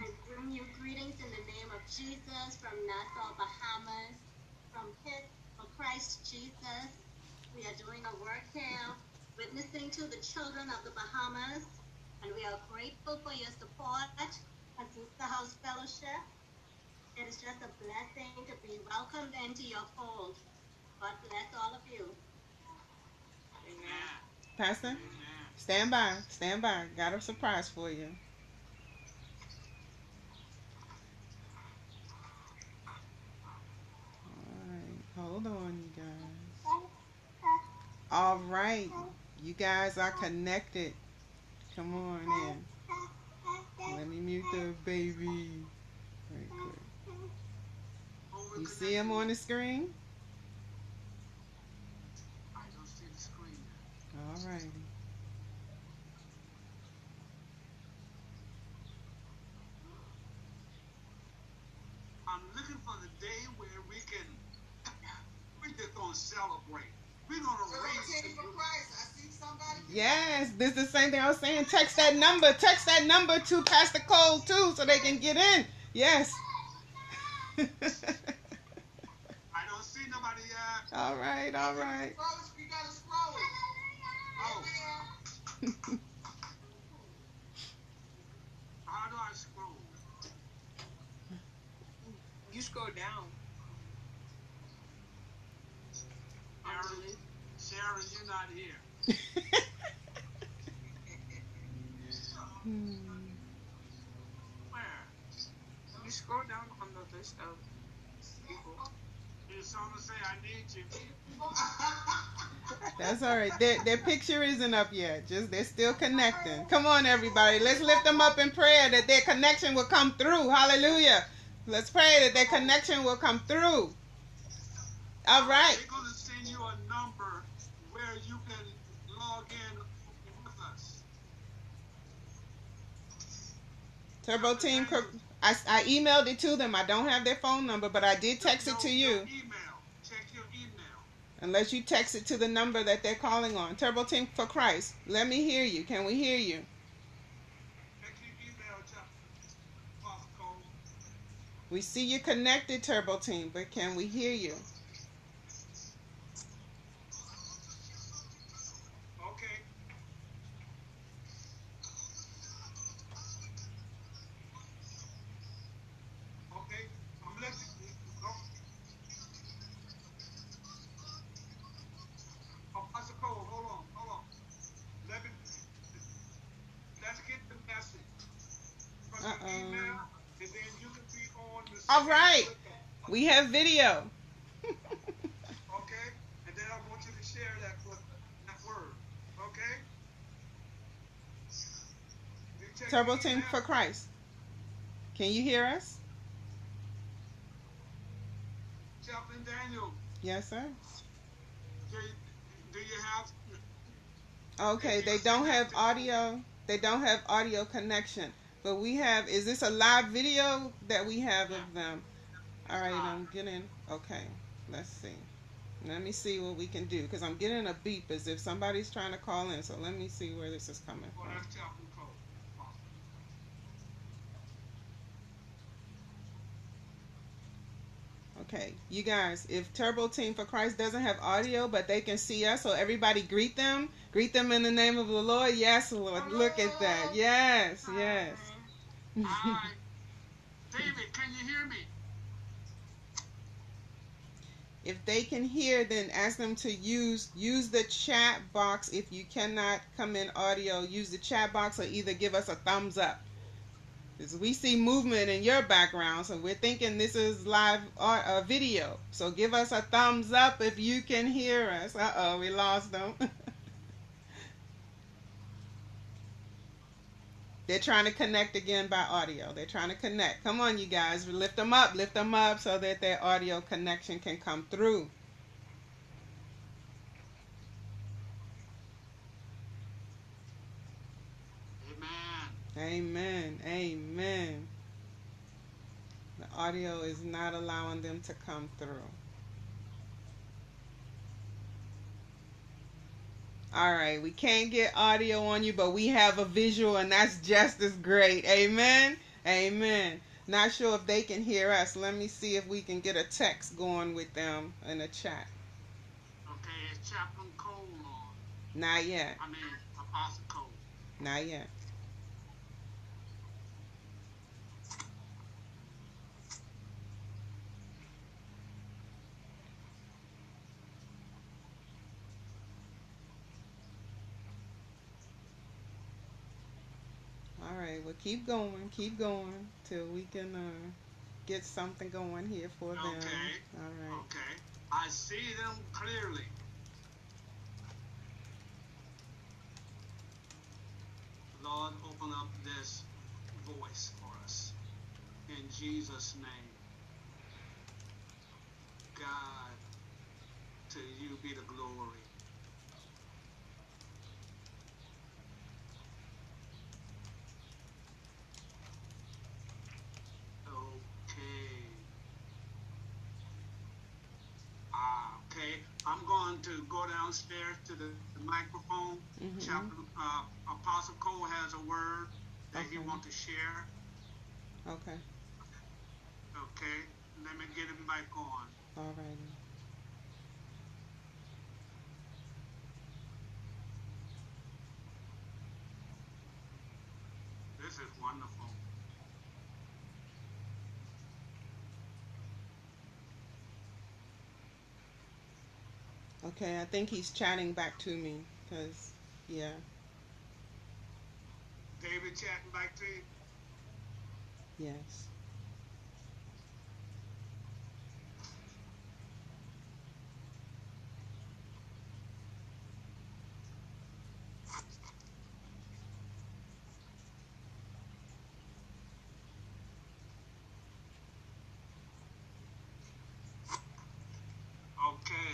[SPEAKER 11] I bring you greetings in the name of Jesus from Nassau, Bahamas, from Pit for Christ Jesus. We are doing a work here, witnessing to the children of the Bahamas, and we are grateful for your support at the House Fellowship. It is just a blessing to be welcomed into your fold. God bless all of you.
[SPEAKER 3] Amen.
[SPEAKER 2] Pastor,
[SPEAKER 3] Amen.
[SPEAKER 2] stand by. Stand by. Got a surprise for you. Alright, hold on, you guys. All right, you guys are connected. Come on in. Let me mute the baby. Right quick. You see him on the screen? I don't see the screen. All righty.
[SPEAKER 3] I'm looking for the day where we can, we just gonna celebrate. We're gonna so
[SPEAKER 4] raise. From Christ. I see
[SPEAKER 2] Yes, this is the same thing I was saying. Text that number. Text that number to Pastor Cole too, so they can get in. Yes. (laughs)
[SPEAKER 3] I don't see nobody yet.
[SPEAKER 2] all right, all right.
[SPEAKER 4] Scroll, you gotta scroll.
[SPEAKER 3] Oh, (laughs) how do I scroll?
[SPEAKER 5] You scroll down. I
[SPEAKER 3] Sharon. Sharon, you're not here.
[SPEAKER 2] Hmm.
[SPEAKER 5] You scroll down on the list of people.
[SPEAKER 3] Did someone say I need you? (laughs)
[SPEAKER 2] That's all right. Their, their picture isn't up yet. Just they're still connecting. Come on, everybody. Let's lift them up in prayer that their connection will come through. Hallelujah. Let's pray that their connection will come through. All right.
[SPEAKER 3] They're gonna send you a number where you can log in with us.
[SPEAKER 2] Turbo Team. I, I emailed it to them. I don't have their phone number, but I did text it to you.
[SPEAKER 3] your Email. Check your email.
[SPEAKER 2] Unless you text it to the number that they're calling on. Turbo Team for Christ. Let me hear you. Can we hear you?
[SPEAKER 3] Check your email, Chuck. Apostle
[SPEAKER 2] We see you connected, Turbo Team, but can we hear you?
[SPEAKER 3] Okay. Okay. I'm listening. Oh. Apostle Cole, hold on, hold on. Let me, let's get the message from
[SPEAKER 2] Uh-oh.
[SPEAKER 3] your email, and then you can be on the
[SPEAKER 2] All
[SPEAKER 3] screen
[SPEAKER 2] right.
[SPEAKER 3] with them.
[SPEAKER 2] We have video.
[SPEAKER 3] Okay? And then I want you to share that that word. Okay?
[SPEAKER 2] Turbo Team for Christ. Can you hear us?
[SPEAKER 3] Chaplain Daniel,
[SPEAKER 2] Yes, sir.
[SPEAKER 3] do you, do you have
[SPEAKER 2] Okay, they don't have audio. They don't have audio connection. But we have. Is this a live video that we have of them? All right, ah. I'm getting. Okay, let's see. Let me see what we can do because I'm getting a beep as if somebody's trying to call in. So let me see where this is coming from.
[SPEAKER 3] that's Chaplain Cole.
[SPEAKER 2] Okay, you guys, if Turbo Team for Christ doesn't have audio, but they can see us, so everybody greet them. Greet them in the name of the Lord. Yes, Lord. Look at that. Yes, yes.
[SPEAKER 3] Hi. David, can you hear me?
[SPEAKER 2] If they can hear, then ask them to use use the chat box. If you cannot come in audio, use the chat box or either give us a thumbs up. Because we see movement in your background, so we're thinking this is live or uh, video. So give us a thumbs up if you can hear us. Uh oh, we lost them. (laughs) They're trying to connect again by audio. They're trying to connect. Come on, you guys. Lift them up. Lift them up so that their audio connection can come through.
[SPEAKER 3] Amen.
[SPEAKER 2] Amen. Amen. The audio is not allowing them to come through. All right, we can't get audio on you, but we have a visual, and that's just as great. Amen. Amen. Not sure if they can hear us. Let me see if we can get a text going with them in the chat.
[SPEAKER 3] Okay, is Chaplain Cole on?
[SPEAKER 2] Not yet.
[SPEAKER 3] I mean, Apostle Cole.
[SPEAKER 2] Not yet. All right, well, keep going, keep going till we can uh, get something going here for them.
[SPEAKER 3] Okay.
[SPEAKER 2] All right.
[SPEAKER 3] Okay. I see them clearly. Lord, open up this voice for us. In Jesus' name. God, to you be the glory. I'm going to go downstairs to the, the microphone.
[SPEAKER 2] Mhm.
[SPEAKER 3] Chapter, uh, Apostle Cole has a word that he wants to share.
[SPEAKER 2] Okay.
[SPEAKER 3] Okay, let me get him back on.
[SPEAKER 2] All righty.
[SPEAKER 3] This is wonderful.
[SPEAKER 2] Okay, I think he's chatting back to me because, yeah.
[SPEAKER 3] David chatting back to you.
[SPEAKER 2] Yes.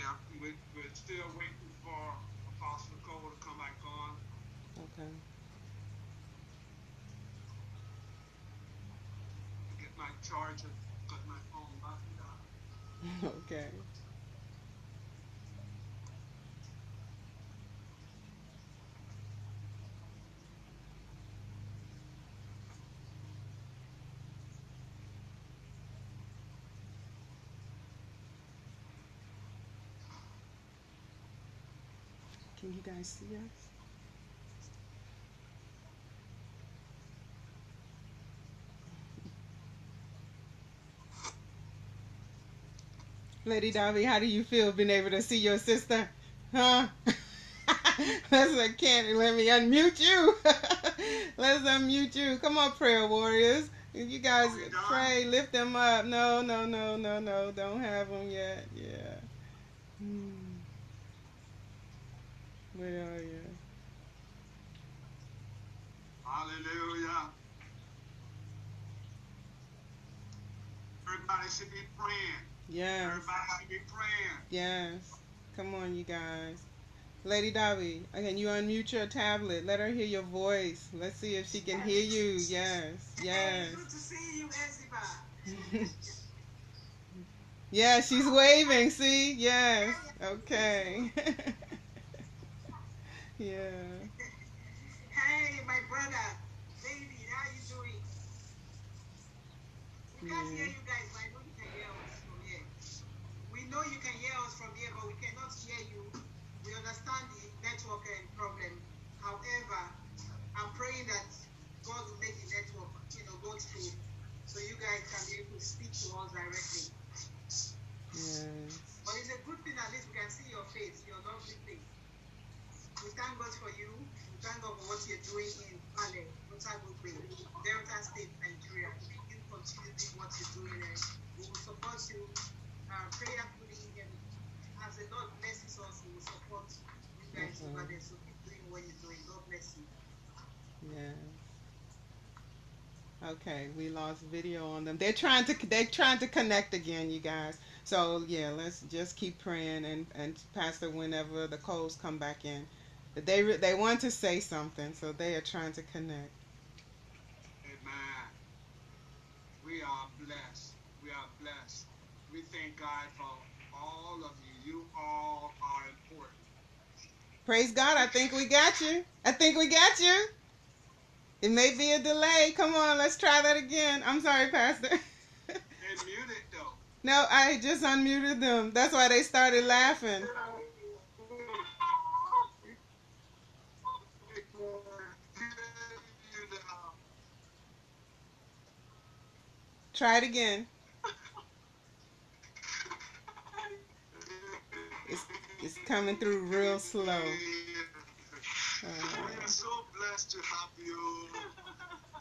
[SPEAKER 3] Okay, uh, we, we're still waiting for Apostle Cole to come back on.
[SPEAKER 2] Okay.
[SPEAKER 3] Get my charger, cut my phone back down. (laughs)
[SPEAKER 2] okay. Can you guys see us? Lady Dobby, how do you feel being able to see your sister? Huh? (laughs) Let's I can't let me unmute you. (laughs) Let's unmute you. Come on, prayer warriors. You guys pray, lift them up. No, no, no, no, no. Don't have them yet. Yeah. Hmm. Where are you?
[SPEAKER 3] Hallelujah. Everybody should be praying.
[SPEAKER 2] Yes.
[SPEAKER 3] Everybody should be praying.
[SPEAKER 2] Yes. Come on, you guys. Lady Dobby, can you unmute your tablet? Let her hear your voice. Let's see if she can hear you. Yes. Yes.
[SPEAKER 10] Good to see you, Eziba. (laughs)
[SPEAKER 2] yeah, she's waving. See? Yes. Okay. (laughs) yeah.
[SPEAKER 10] Hey, my brother, David, how you doing? We can't
[SPEAKER 2] Yeah.
[SPEAKER 10] hear you guys, but I know you can hear us from here. We know you can hear us from here, but we cannot hear you. We understand the network and problem. However, I'm praying that God will make the network, you know, go through, so you guys can be able to speak to us directly.
[SPEAKER 2] Yes.
[SPEAKER 10] But it's a good thing at least we can see your face, your lovely face. We thank God for you. We thank God for what you're doing in Male, Otagogbe, Delta State, Nigeria. You continue doing what you're doing and we will support you uh, prayerfully and as the Lord blesses us, we will support you guys
[SPEAKER 2] Mhm.
[SPEAKER 10] over there. So keep doing what you're doing. God bless you.
[SPEAKER 2] Yes. Okay, we lost video on them. They're trying to they're trying to connect again, you guys. So yeah, let's just keep praying and and Pastor, whenever the calls come back in, they re- they want to say something, so they are trying to connect.
[SPEAKER 3] Amen. We are blessed. We are blessed. We thank God for all of you. You all are important.
[SPEAKER 2] Praise God! I think we got you. I think we got you. It may be a delay. Come on, let's try that again. I'm sorry, Pastor.
[SPEAKER 3] They muted though. (laughs)
[SPEAKER 2] no, I just unmuted them. That's why they started laughing. Try it again. It's it's coming through real slow.
[SPEAKER 8] We are so blessed to have you,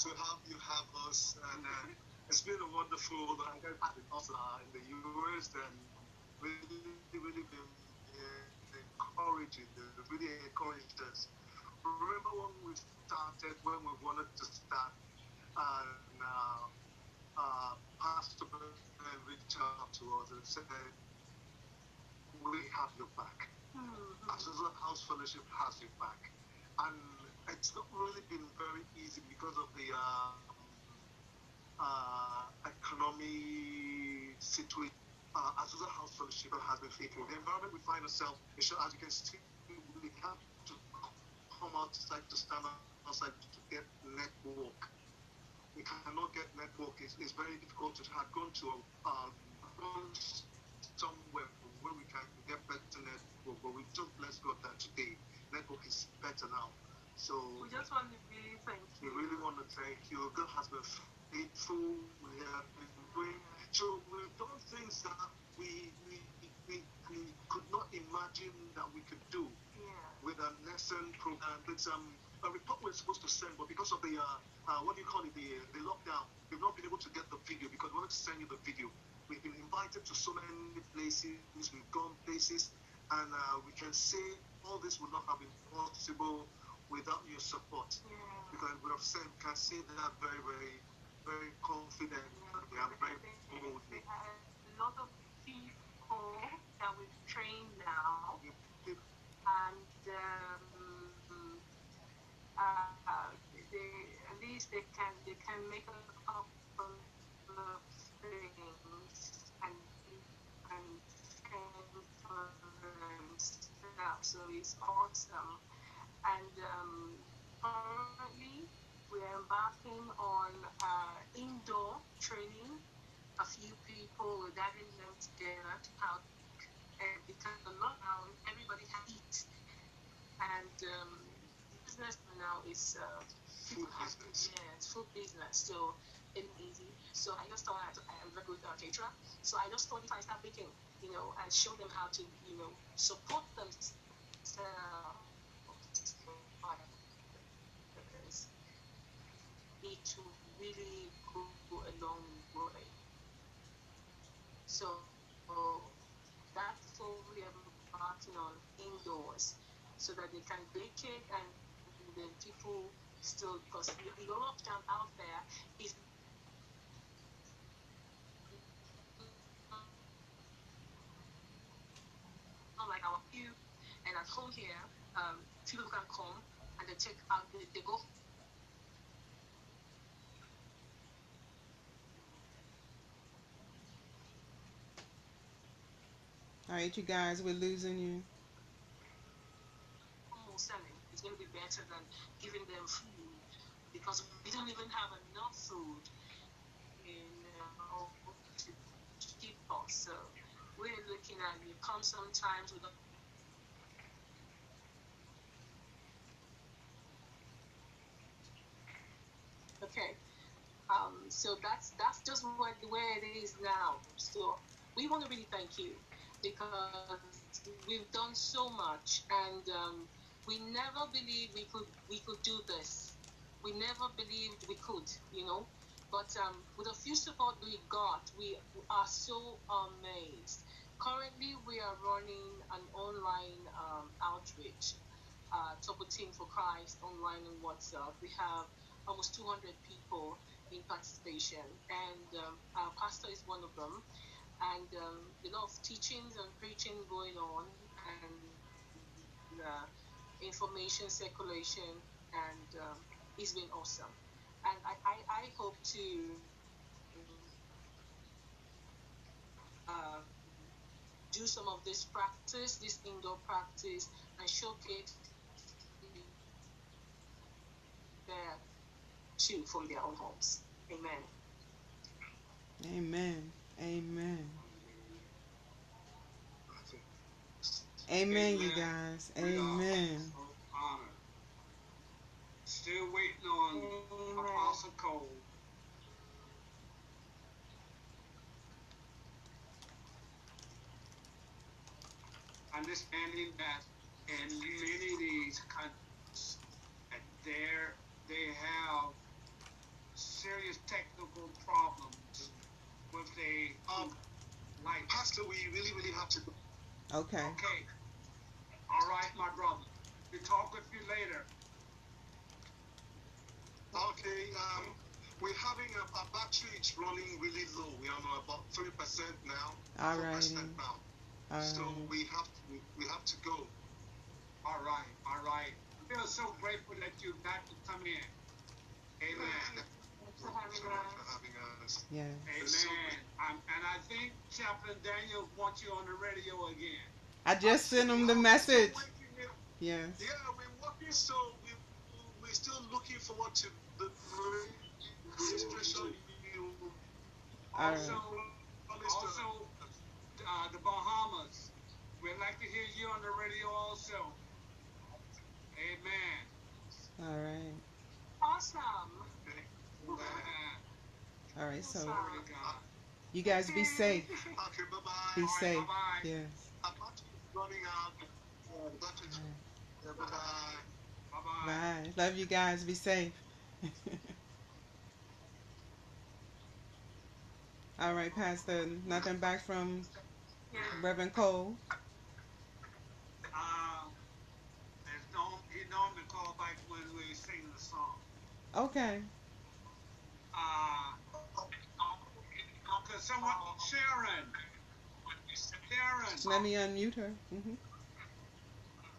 [SPEAKER 8] to have you have us, and uh, it's been a wonderful. I'm going back with us uh, in the US, and really, really been uh, encouraging. They really encouraged us. Remember when we started, when we wanted to start, and uh, uh, Pastor Ben reached out to us and said, "We have your back." Azusa House Fellowship has your back. And it's not really been very easy because of the uh, uh, economy situation uh, Azusa House Fellowship has been faithful. The environment we find ourselves, as you can see, we have to come outside to stand outside to get network. We cannot get network. It's, it's very difficult to have gone to um, gone somewhere where we can get better network, but we just bless God that today network is better now. So
[SPEAKER 5] We just want to really thank
[SPEAKER 8] we really want to thank you. God has been faithful. We have been doing so we've done things that we we, we, we could not imagine that we could do
[SPEAKER 5] Yeah.
[SPEAKER 8] with a lesson program. It's um, a report we're supposed to send, but because of the uh, uh, what do you call it, the the lockdown, we've not been able to get the video because we wanted to send you the video. We've been invited to so many places, we've gone places, and uh, we can say all this would not have been possible without your support.
[SPEAKER 5] Yeah.
[SPEAKER 8] Because we have said, can say that very, very, very confident. We are very bold.
[SPEAKER 5] There are a lot of people that we've trained now, and um, uh, they, at least they can they can make a couple of things and and stuff. So it's awesome. And um, currently, we're embarking on uh, indoor training. A few people, we're gathering them together to help. And because the lockdown, everybody has to eat. And um, business now is uh, people
[SPEAKER 8] Food
[SPEAKER 5] have
[SPEAKER 8] business.
[SPEAKER 5] yeah, it's food business. So it's easy. So I just thought I, I'm very good uh, caterer. So I just thought if I start baking, you know, and show them how to, you know, support themselves. It will really go a long way. So uh, that's all we are working on indoors, so that they can bake it and then people still because the the lockdown out there is not like our view and at home here um people can come and they take out they, they go
[SPEAKER 2] All right, you guys, we're losing you.
[SPEAKER 5] home selling is going to be better than giving them food because we don't even have enough food in uh, to, keep us. So we're looking at you come sometimes with a Okay. Um, so that's that's just what where it is now. So we want to really thank you because we've done so much and um, we never believed we could we could do this. We never believed we could, you know. But um, with a few support we got, we are so amazed. Currently, we are running an online um, outreach, uh, Topo Team for Christ online on WhatsApp. We have almost 200 people in participation, and um, our pastor is one of them. And um, a lot of teachings and preaching going on, and uh, information circulation, and um, it's been awesome. And I, I, I hope to uh, do some of this practice, this indoor practice, and showcase there too from their own homes. Amen.
[SPEAKER 2] Amen. Amen. Amen, you guys. Amen.
[SPEAKER 3] Still waiting on
[SPEAKER 5] Amen.
[SPEAKER 3] Apostle Cole. Understanding that in many of these countries, that there they have serious technical problems with the
[SPEAKER 8] Um,
[SPEAKER 3] light.
[SPEAKER 8] Pastor, we really, really have to.
[SPEAKER 2] Okay.
[SPEAKER 3] Okay. All right, my brother. We talk with you later.
[SPEAKER 8] Okay, um, we're having a, a battery. It's running really low. We are on about three percent now.
[SPEAKER 2] All
[SPEAKER 8] Four
[SPEAKER 2] righty.
[SPEAKER 8] percent now.
[SPEAKER 2] All
[SPEAKER 8] So
[SPEAKER 2] right.
[SPEAKER 8] we have to, we have to go.
[SPEAKER 3] All right, all right. I feel so grateful that you've got to come in. Amen.
[SPEAKER 11] for having
[SPEAKER 8] so for having us.
[SPEAKER 2] Yeah.
[SPEAKER 3] Amen. Um, and I think Chaplain Daniel wants you on the radio again.
[SPEAKER 2] I just sent him the message. Yes.
[SPEAKER 8] Yeah, we're working, so we, we're still looking forward to the. You
[SPEAKER 2] All right.
[SPEAKER 3] Also, also uh, the Bahamas. We'd like to hear you on the radio also. Amen.
[SPEAKER 2] All right.
[SPEAKER 11] Awesome.
[SPEAKER 3] Amen.
[SPEAKER 2] All right. So you guys be safe.
[SPEAKER 8] Okay, bye bye.
[SPEAKER 2] Be safe. Yes.
[SPEAKER 8] Running out. Uh, bye bye.
[SPEAKER 3] Bye-bye.
[SPEAKER 2] Love you guys. Be safe. (laughs) All right, Pastor. Nothing back from. Reverend Cole.
[SPEAKER 3] Uh, there's no, he normally call back when we sing the song.
[SPEAKER 2] Okay.
[SPEAKER 3] Uh, cause someone, Sharon, Sharon,
[SPEAKER 2] Let me unmute her. hmm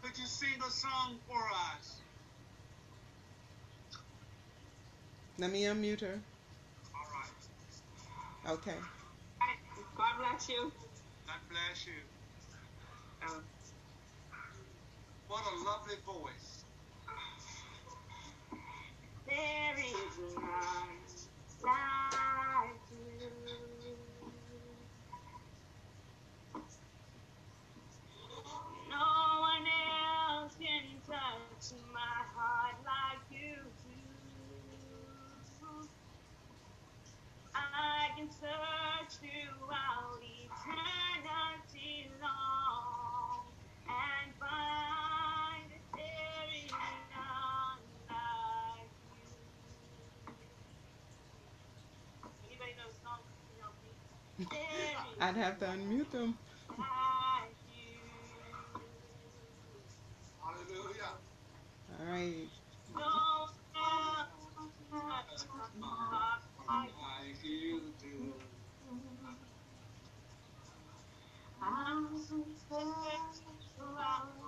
[SPEAKER 3] could you sing a song for us?
[SPEAKER 2] Let me unmute her.
[SPEAKER 3] All right.
[SPEAKER 2] Okay.
[SPEAKER 11] God bless you.
[SPEAKER 3] God bless you.
[SPEAKER 11] Um,
[SPEAKER 3] What a lovely voice.
[SPEAKER 11] There is none search throughout eternity long and find that there is none like you. Anybody know the song? You know, please. (laughs)
[SPEAKER 2] I'd have to unmute them.
[SPEAKER 3] Hallelujah.
[SPEAKER 2] All right.
[SPEAKER 11] No one else can touch my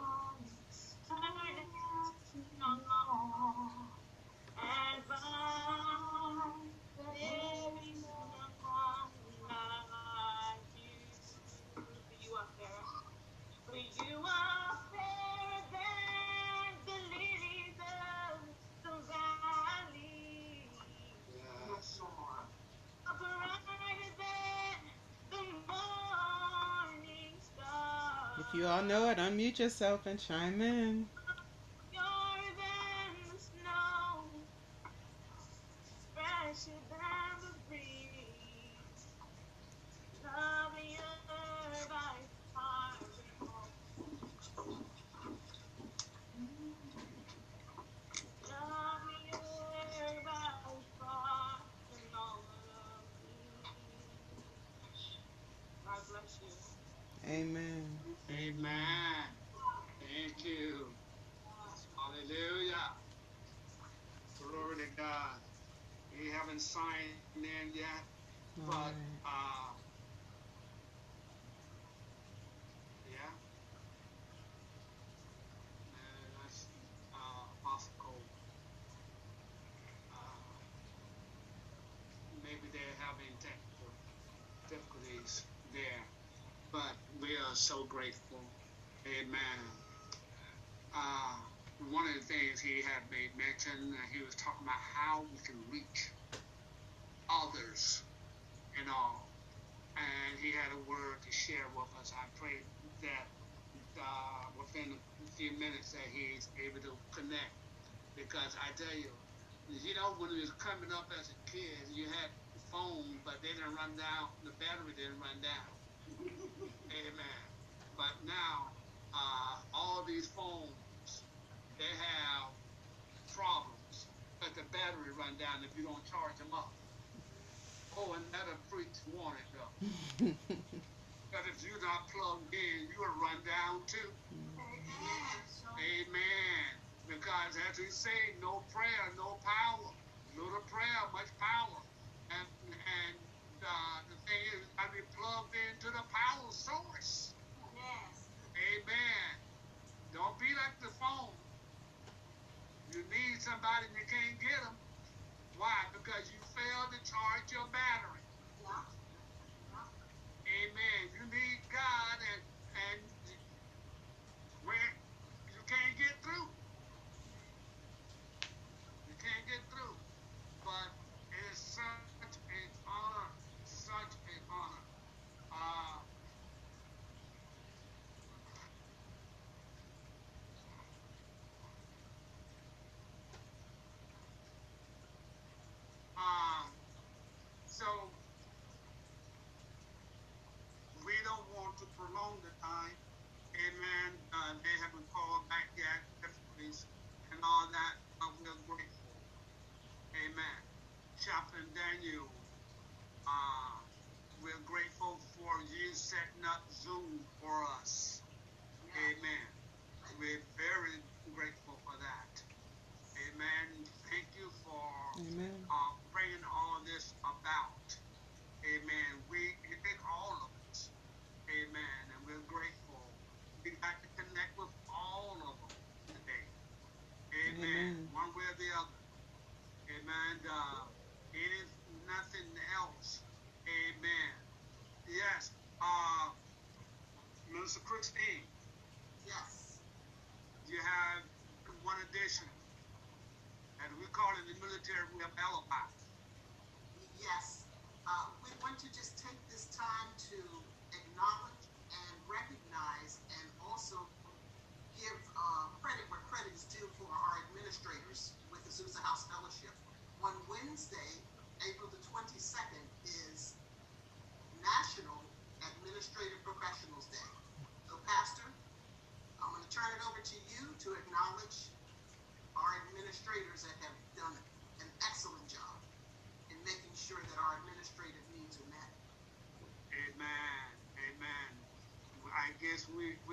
[SPEAKER 2] If you all know it, unmute yourself and chime in.
[SPEAKER 11] You're than the snow, fresher than the breeze, lovelier by far than all. Lovelier by far than all of these. God bless you.
[SPEAKER 2] Amen.
[SPEAKER 3] Amen. Thank you. Hallelujah. Glory to God. We haven't signed in yet,
[SPEAKER 2] All
[SPEAKER 3] but
[SPEAKER 2] right.
[SPEAKER 3] uh, yeah. Uh, that's uh, Apostle Cole. Uh, maybe they're having technical difficulties there, but we are so grateful. Amen. Uh, one of the things he had made mention, uh, he was talking about how we can reach others and all. And he had a word to share with us. I pray that uh, within a few minutes that he's able to connect. Because I tell you, you know, when we was coming up as a kid, you had phone, but they didn't run down, the battery didn't run down. (laughs) Amen. But now, uh, all these phones, they have problems. But the battery run down if you don't charge them up. Oh, and that'll preach warning though. (laughs) Because if you're not plugged in, you will run down too. Amen. Because as we say, no prayer, no power. Little prayer, much power. And and uh, the thing is, I be plugged into the power source. Amen. Don't be like the phone. You need somebody and you can't get them. Why? Because you failed to charge your battery. Amen. You need God and and where you can't get through.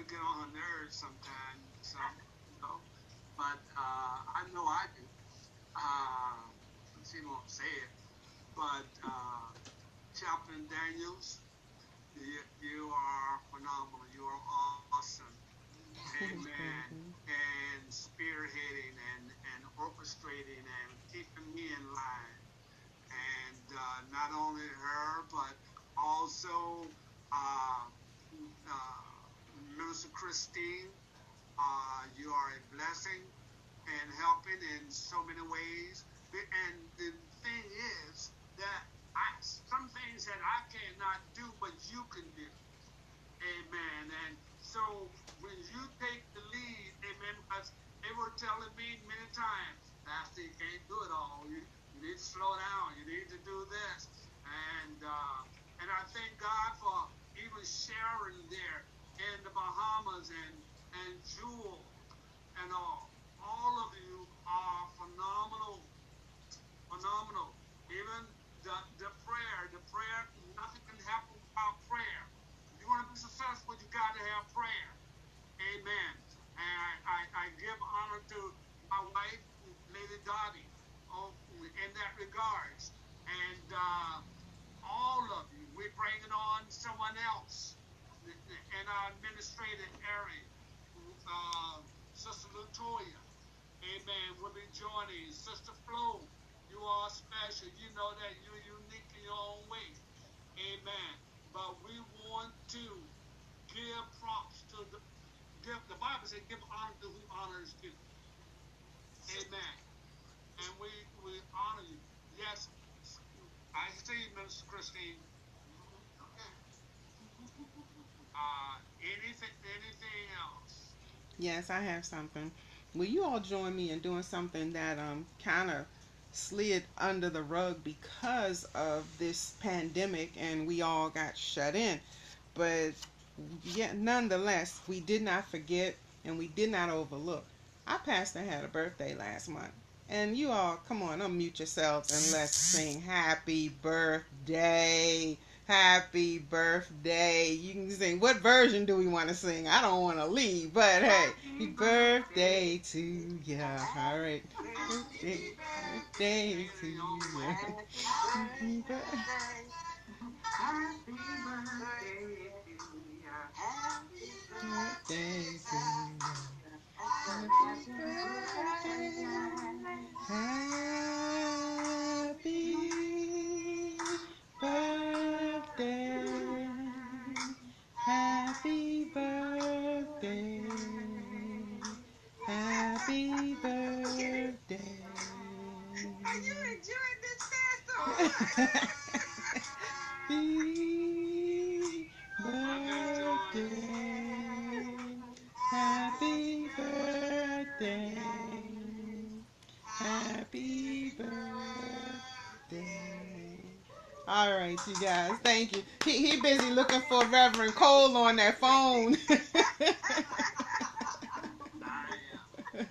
[SPEAKER 3] Get
[SPEAKER 10] on
[SPEAKER 3] her nerves sometimes, some, you know. But uh, I know I do. Uh, she won't say it. But uh, Chaplain Daniels, you, you are phenomenal. You are awesome. Amen. and spearheading and, and orchestrating and keeping me in line. And uh, not only her, but also uh, uh, Minister Christine. Uh, you are a blessing and helping in so many ways. And the thing is that I, some things that I cannot do, but you can do. Amen. And so when you take the lead, amen, because they were telling me many times, Pastor, you can't do it all. You, you need to slow down. You need to do this. And uh, and I thank God for even Sharon there in the Bahamas and and Jewel and all. All of you are phenomenal, phenomenal. Even the the prayer, the prayer, nothing can happen without prayer. If you want to be successful, you got to have prayer. Amen. And I, I, I give honor to my wife, Lady Dottie, oh, in that regards. And uh, all of you, we're bringing on someone else in our administrative area. Uh, Sister Latoya, amen, will be joining. Sister Flo, you are special. You know that you're unique in your own way. Amen. But we want to give props to the give the Bible says give honor to who honor is due. Amen. And we we honor you. Yes, I see you, Minister Christine. Uh, anything anything else?
[SPEAKER 2] Yes, I have something. Will you all join me in doing something that um kind of slid under the rug because of this pandemic and we all got shut in. But yet nonetheless, we did not forget and we did not overlook. Our pastor had a birthday last month. And you all, come on, unmute yourselves and let's sing happy birthday. Happy birthday. You can sing. What version do we want to sing? I don't want to leave, but hey, happy birthday to you. All right. Birthday, birthday to you. Happy birthday.
[SPEAKER 5] Happy birthday to you. Happy
[SPEAKER 2] Birthday
[SPEAKER 5] birthday.
[SPEAKER 2] Happy birthday.
[SPEAKER 5] Are you enjoying this fast
[SPEAKER 2] Happy birthday. Happy birthday. Happy birthday. All right, you guys. Thank you. He he busy looking for Reverend Cole on that phone. (laughs)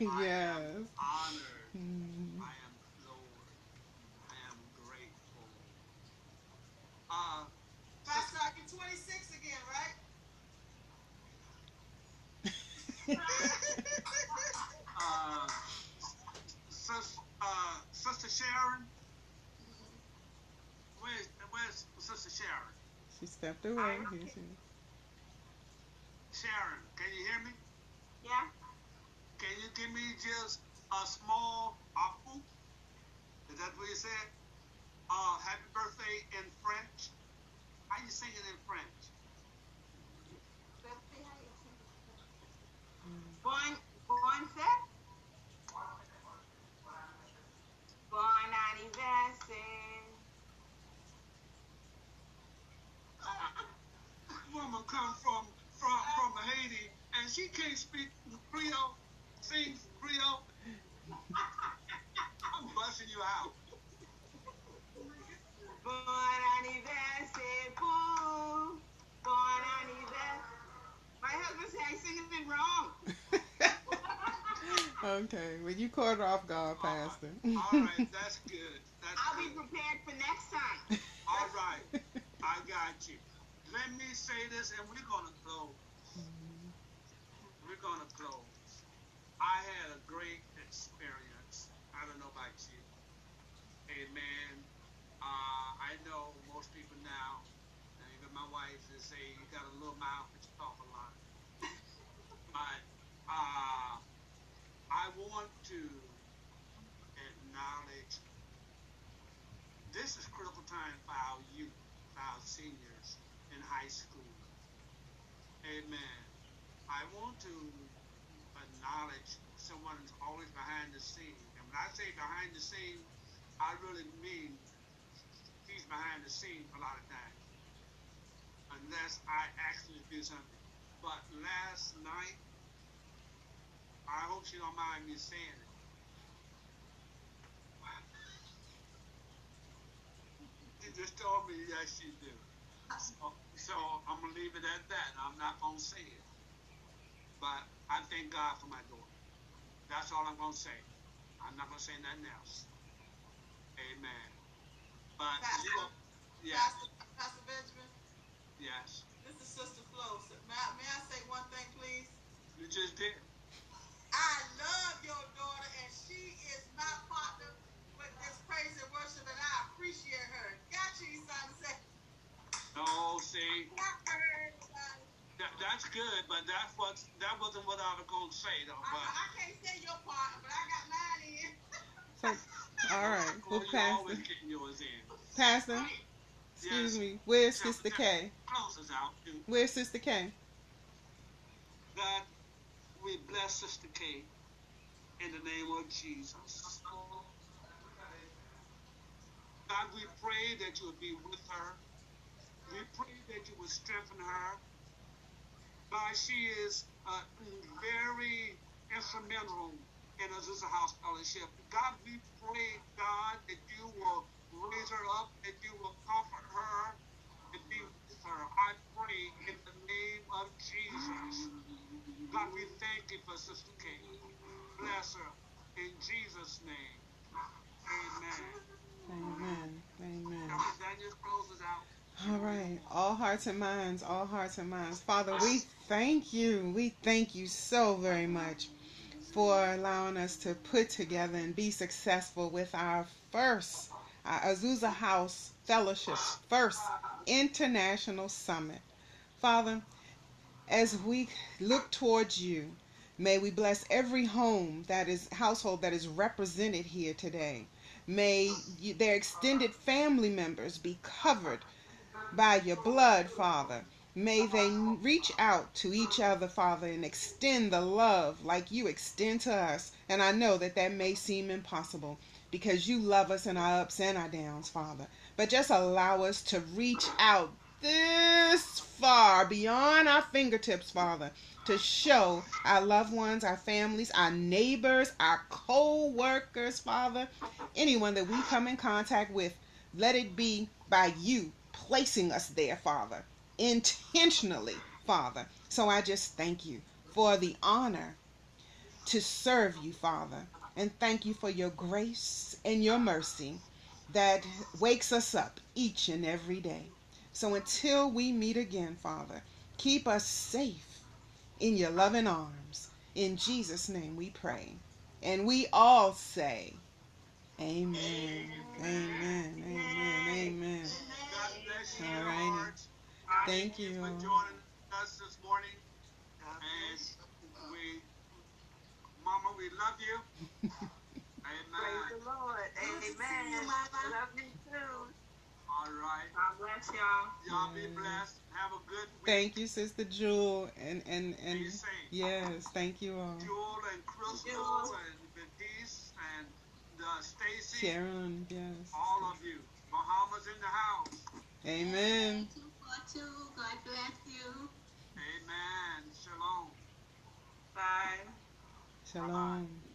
[SPEAKER 2] Yes.
[SPEAKER 3] honored.
[SPEAKER 2] Mm.
[SPEAKER 3] I am floored. I am grateful. Uh,
[SPEAKER 10] Pastor, I get 26 again, right? (laughs)
[SPEAKER 3] uh, sis, uh, Sister Sharon. Where's, where's Sister Sharon?
[SPEAKER 2] She stepped away. Here she-
[SPEAKER 3] Sharon, can you hear me?
[SPEAKER 5] Yeah.
[SPEAKER 3] Can you give me just a small apple? Is that what you said? Uh, happy birthday in French. How you sing it in French?
[SPEAKER 5] Bon, bon fête. Bon anniversaire.
[SPEAKER 3] Woman come from from from Haiti and she can't speak Creole, sing Creole. (laughs) I'm busting you out.
[SPEAKER 5] Bon anniversaire, boo. Bon anniversaire. My husband said I singing it wrong. (laughs)
[SPEAKER 2] okay. Well, you caught her off guard, Pastor.
[SPEAKER 3] All right, that's good. That's
[SPEAKER 5] I'll be prepared for next time.
[SPEAKER 3] All right, I got you. Let me say this, and we're gonna close. We're gonna close. I had a great experience. I don't know about you. Amen. Uh, I know most people now, and even my wife, they say you got a little mouth, but you talk a lot. (laughs) but uh, I want to acknowledge this is critical time for our youth, for our seniors in high school. Amen. I want to acknowledge someone who's always behind the scene. And when I say behind the scene, I really mean he's behind the scene a lot of times. Unless I actually do something. But last night, I hope she don't mind me saying it. She just told me yes she do. So, so I'm gonna leave it at that. I'm not gonna say it. But I thank God for my daughter. That's all I'm gonna say. I'm not gonna say nothing else. Amen. But
[SPEAKER 10] Pastor,
[SPEAKER 3] you, yes,
[SPEAKER 10] Pastor, Pastor Benjamin,
[SPEAKER 3] yes,
[SPEAKER 10] this is Sister Flo. May I, may I say one thing, please?
[SPEAKER 3] you just did.
[SPEAKER 10] I love your daughter, and she is my partner with this praise and worship, and I appreciate her. Got you, son. Say,
[SPEAKER 3] No, see,
[SPEAKER 10] got her, everybody.
[SPEAKER 3] that, that's good, but that's what that wasn't what I was gonna say though. But
[SPEAKER 10] I can't say your part, but I got mine in.
[SPEAKER 2] So, all right.
[SPEAKER 3] we'll pass always
[SPEAKER 2] Pastor.
[SPEAKER 3] getting yours in.
[SPEAKER 2] Pastor. Excuse
[SPEAKER 3] Yes.
[SPEAKER 2] me. Where's Sister K?
[SPEAKER 3] Close us out. dude.
[SPEAKER 2] Where's Sister K?
[SPEAKER 3] God, we bless Sister K in the name of Jesus. God, we pray that you would be with her. We pray that you would strengthen her. God, she is uh, very instrumental in Azusa House Fellowship. God, we pray, God, that you will raise her up, that you will comfort her, and be with her. I pray in the name of Jesus. God, we thank you for Sister Kate. Bless her in Jesus' name. Amen.
[SPEAKER 2] Amen. Amen.
[SPEAKER 3] Daniel closes out.
[SPEAKER 2] All right. All hearts and minds. All hearts and minds. Father, we thank you. We thank you so very much for allowing us to put together and be successful with our first our Azusa House Fellowship's first international summit. Father, as we look towards you, may we bless every home that is household that is represented here today. May you, their extended family members be covered by your blood, Father. May they reach out to each other, Father, and extend the love like you extend to us. And I know that that may seem impossible because you love us in our ups and our downs, Father. But just allow us to reach out this far beyond our fingertips, Father, to show our loved ones, our families, our neighbors, our co workers, Father, anyone that we come in contact with, let it be by you placing us there, Father, intentionally, Father. So I just thank you for the honor to serve you, Father, and thank you for your grace and your mercy that wakes us up each and every day. So until we meet again, Father, keep us safe in your loving arms. In Jesus' name we pray. And we all say, Amen. Amen. Amen. Amen.
[SPEAKER 3] God bless you,
[SPEAKER 2] All righty.
[SPEAKER 3] hearts.
[SPEAKER 2] Thank you.
[SPEAKER 3] for joining us this morning. And we, Mama, we love you. (laughs) Amen.
[SPEAKER 5] Praise the Lord. Amen. Love you too.
[SPEAKER 3] All right.
[SPEAKER 5] God bless y'all.
[SPEAKER 3] Y'all be blessed. Have a good week.
[SPEAKER 2] Thank you, Sister Jewel. And and and
[SPEAKER 3] Be safe.
[SPEAKER 2] yes, thank you all.
[SPEAKER 3] Jewel and Crystal
[SPEAKER 5] Jewel.
[SPEAKER 3] and Benice and uh, Stacy.
[SPEAKER 2] Sharon, yes.
[SPEAKER 3] All of you. Bahamas in the house.
[SPEAKER 2] Amen.
[SPEAKER 11] 242. God bless you.
[SPEAKER 3] Amen. Shalom.
[SPEAKER 5] Bye.
[SPEAKER 2] Shalom.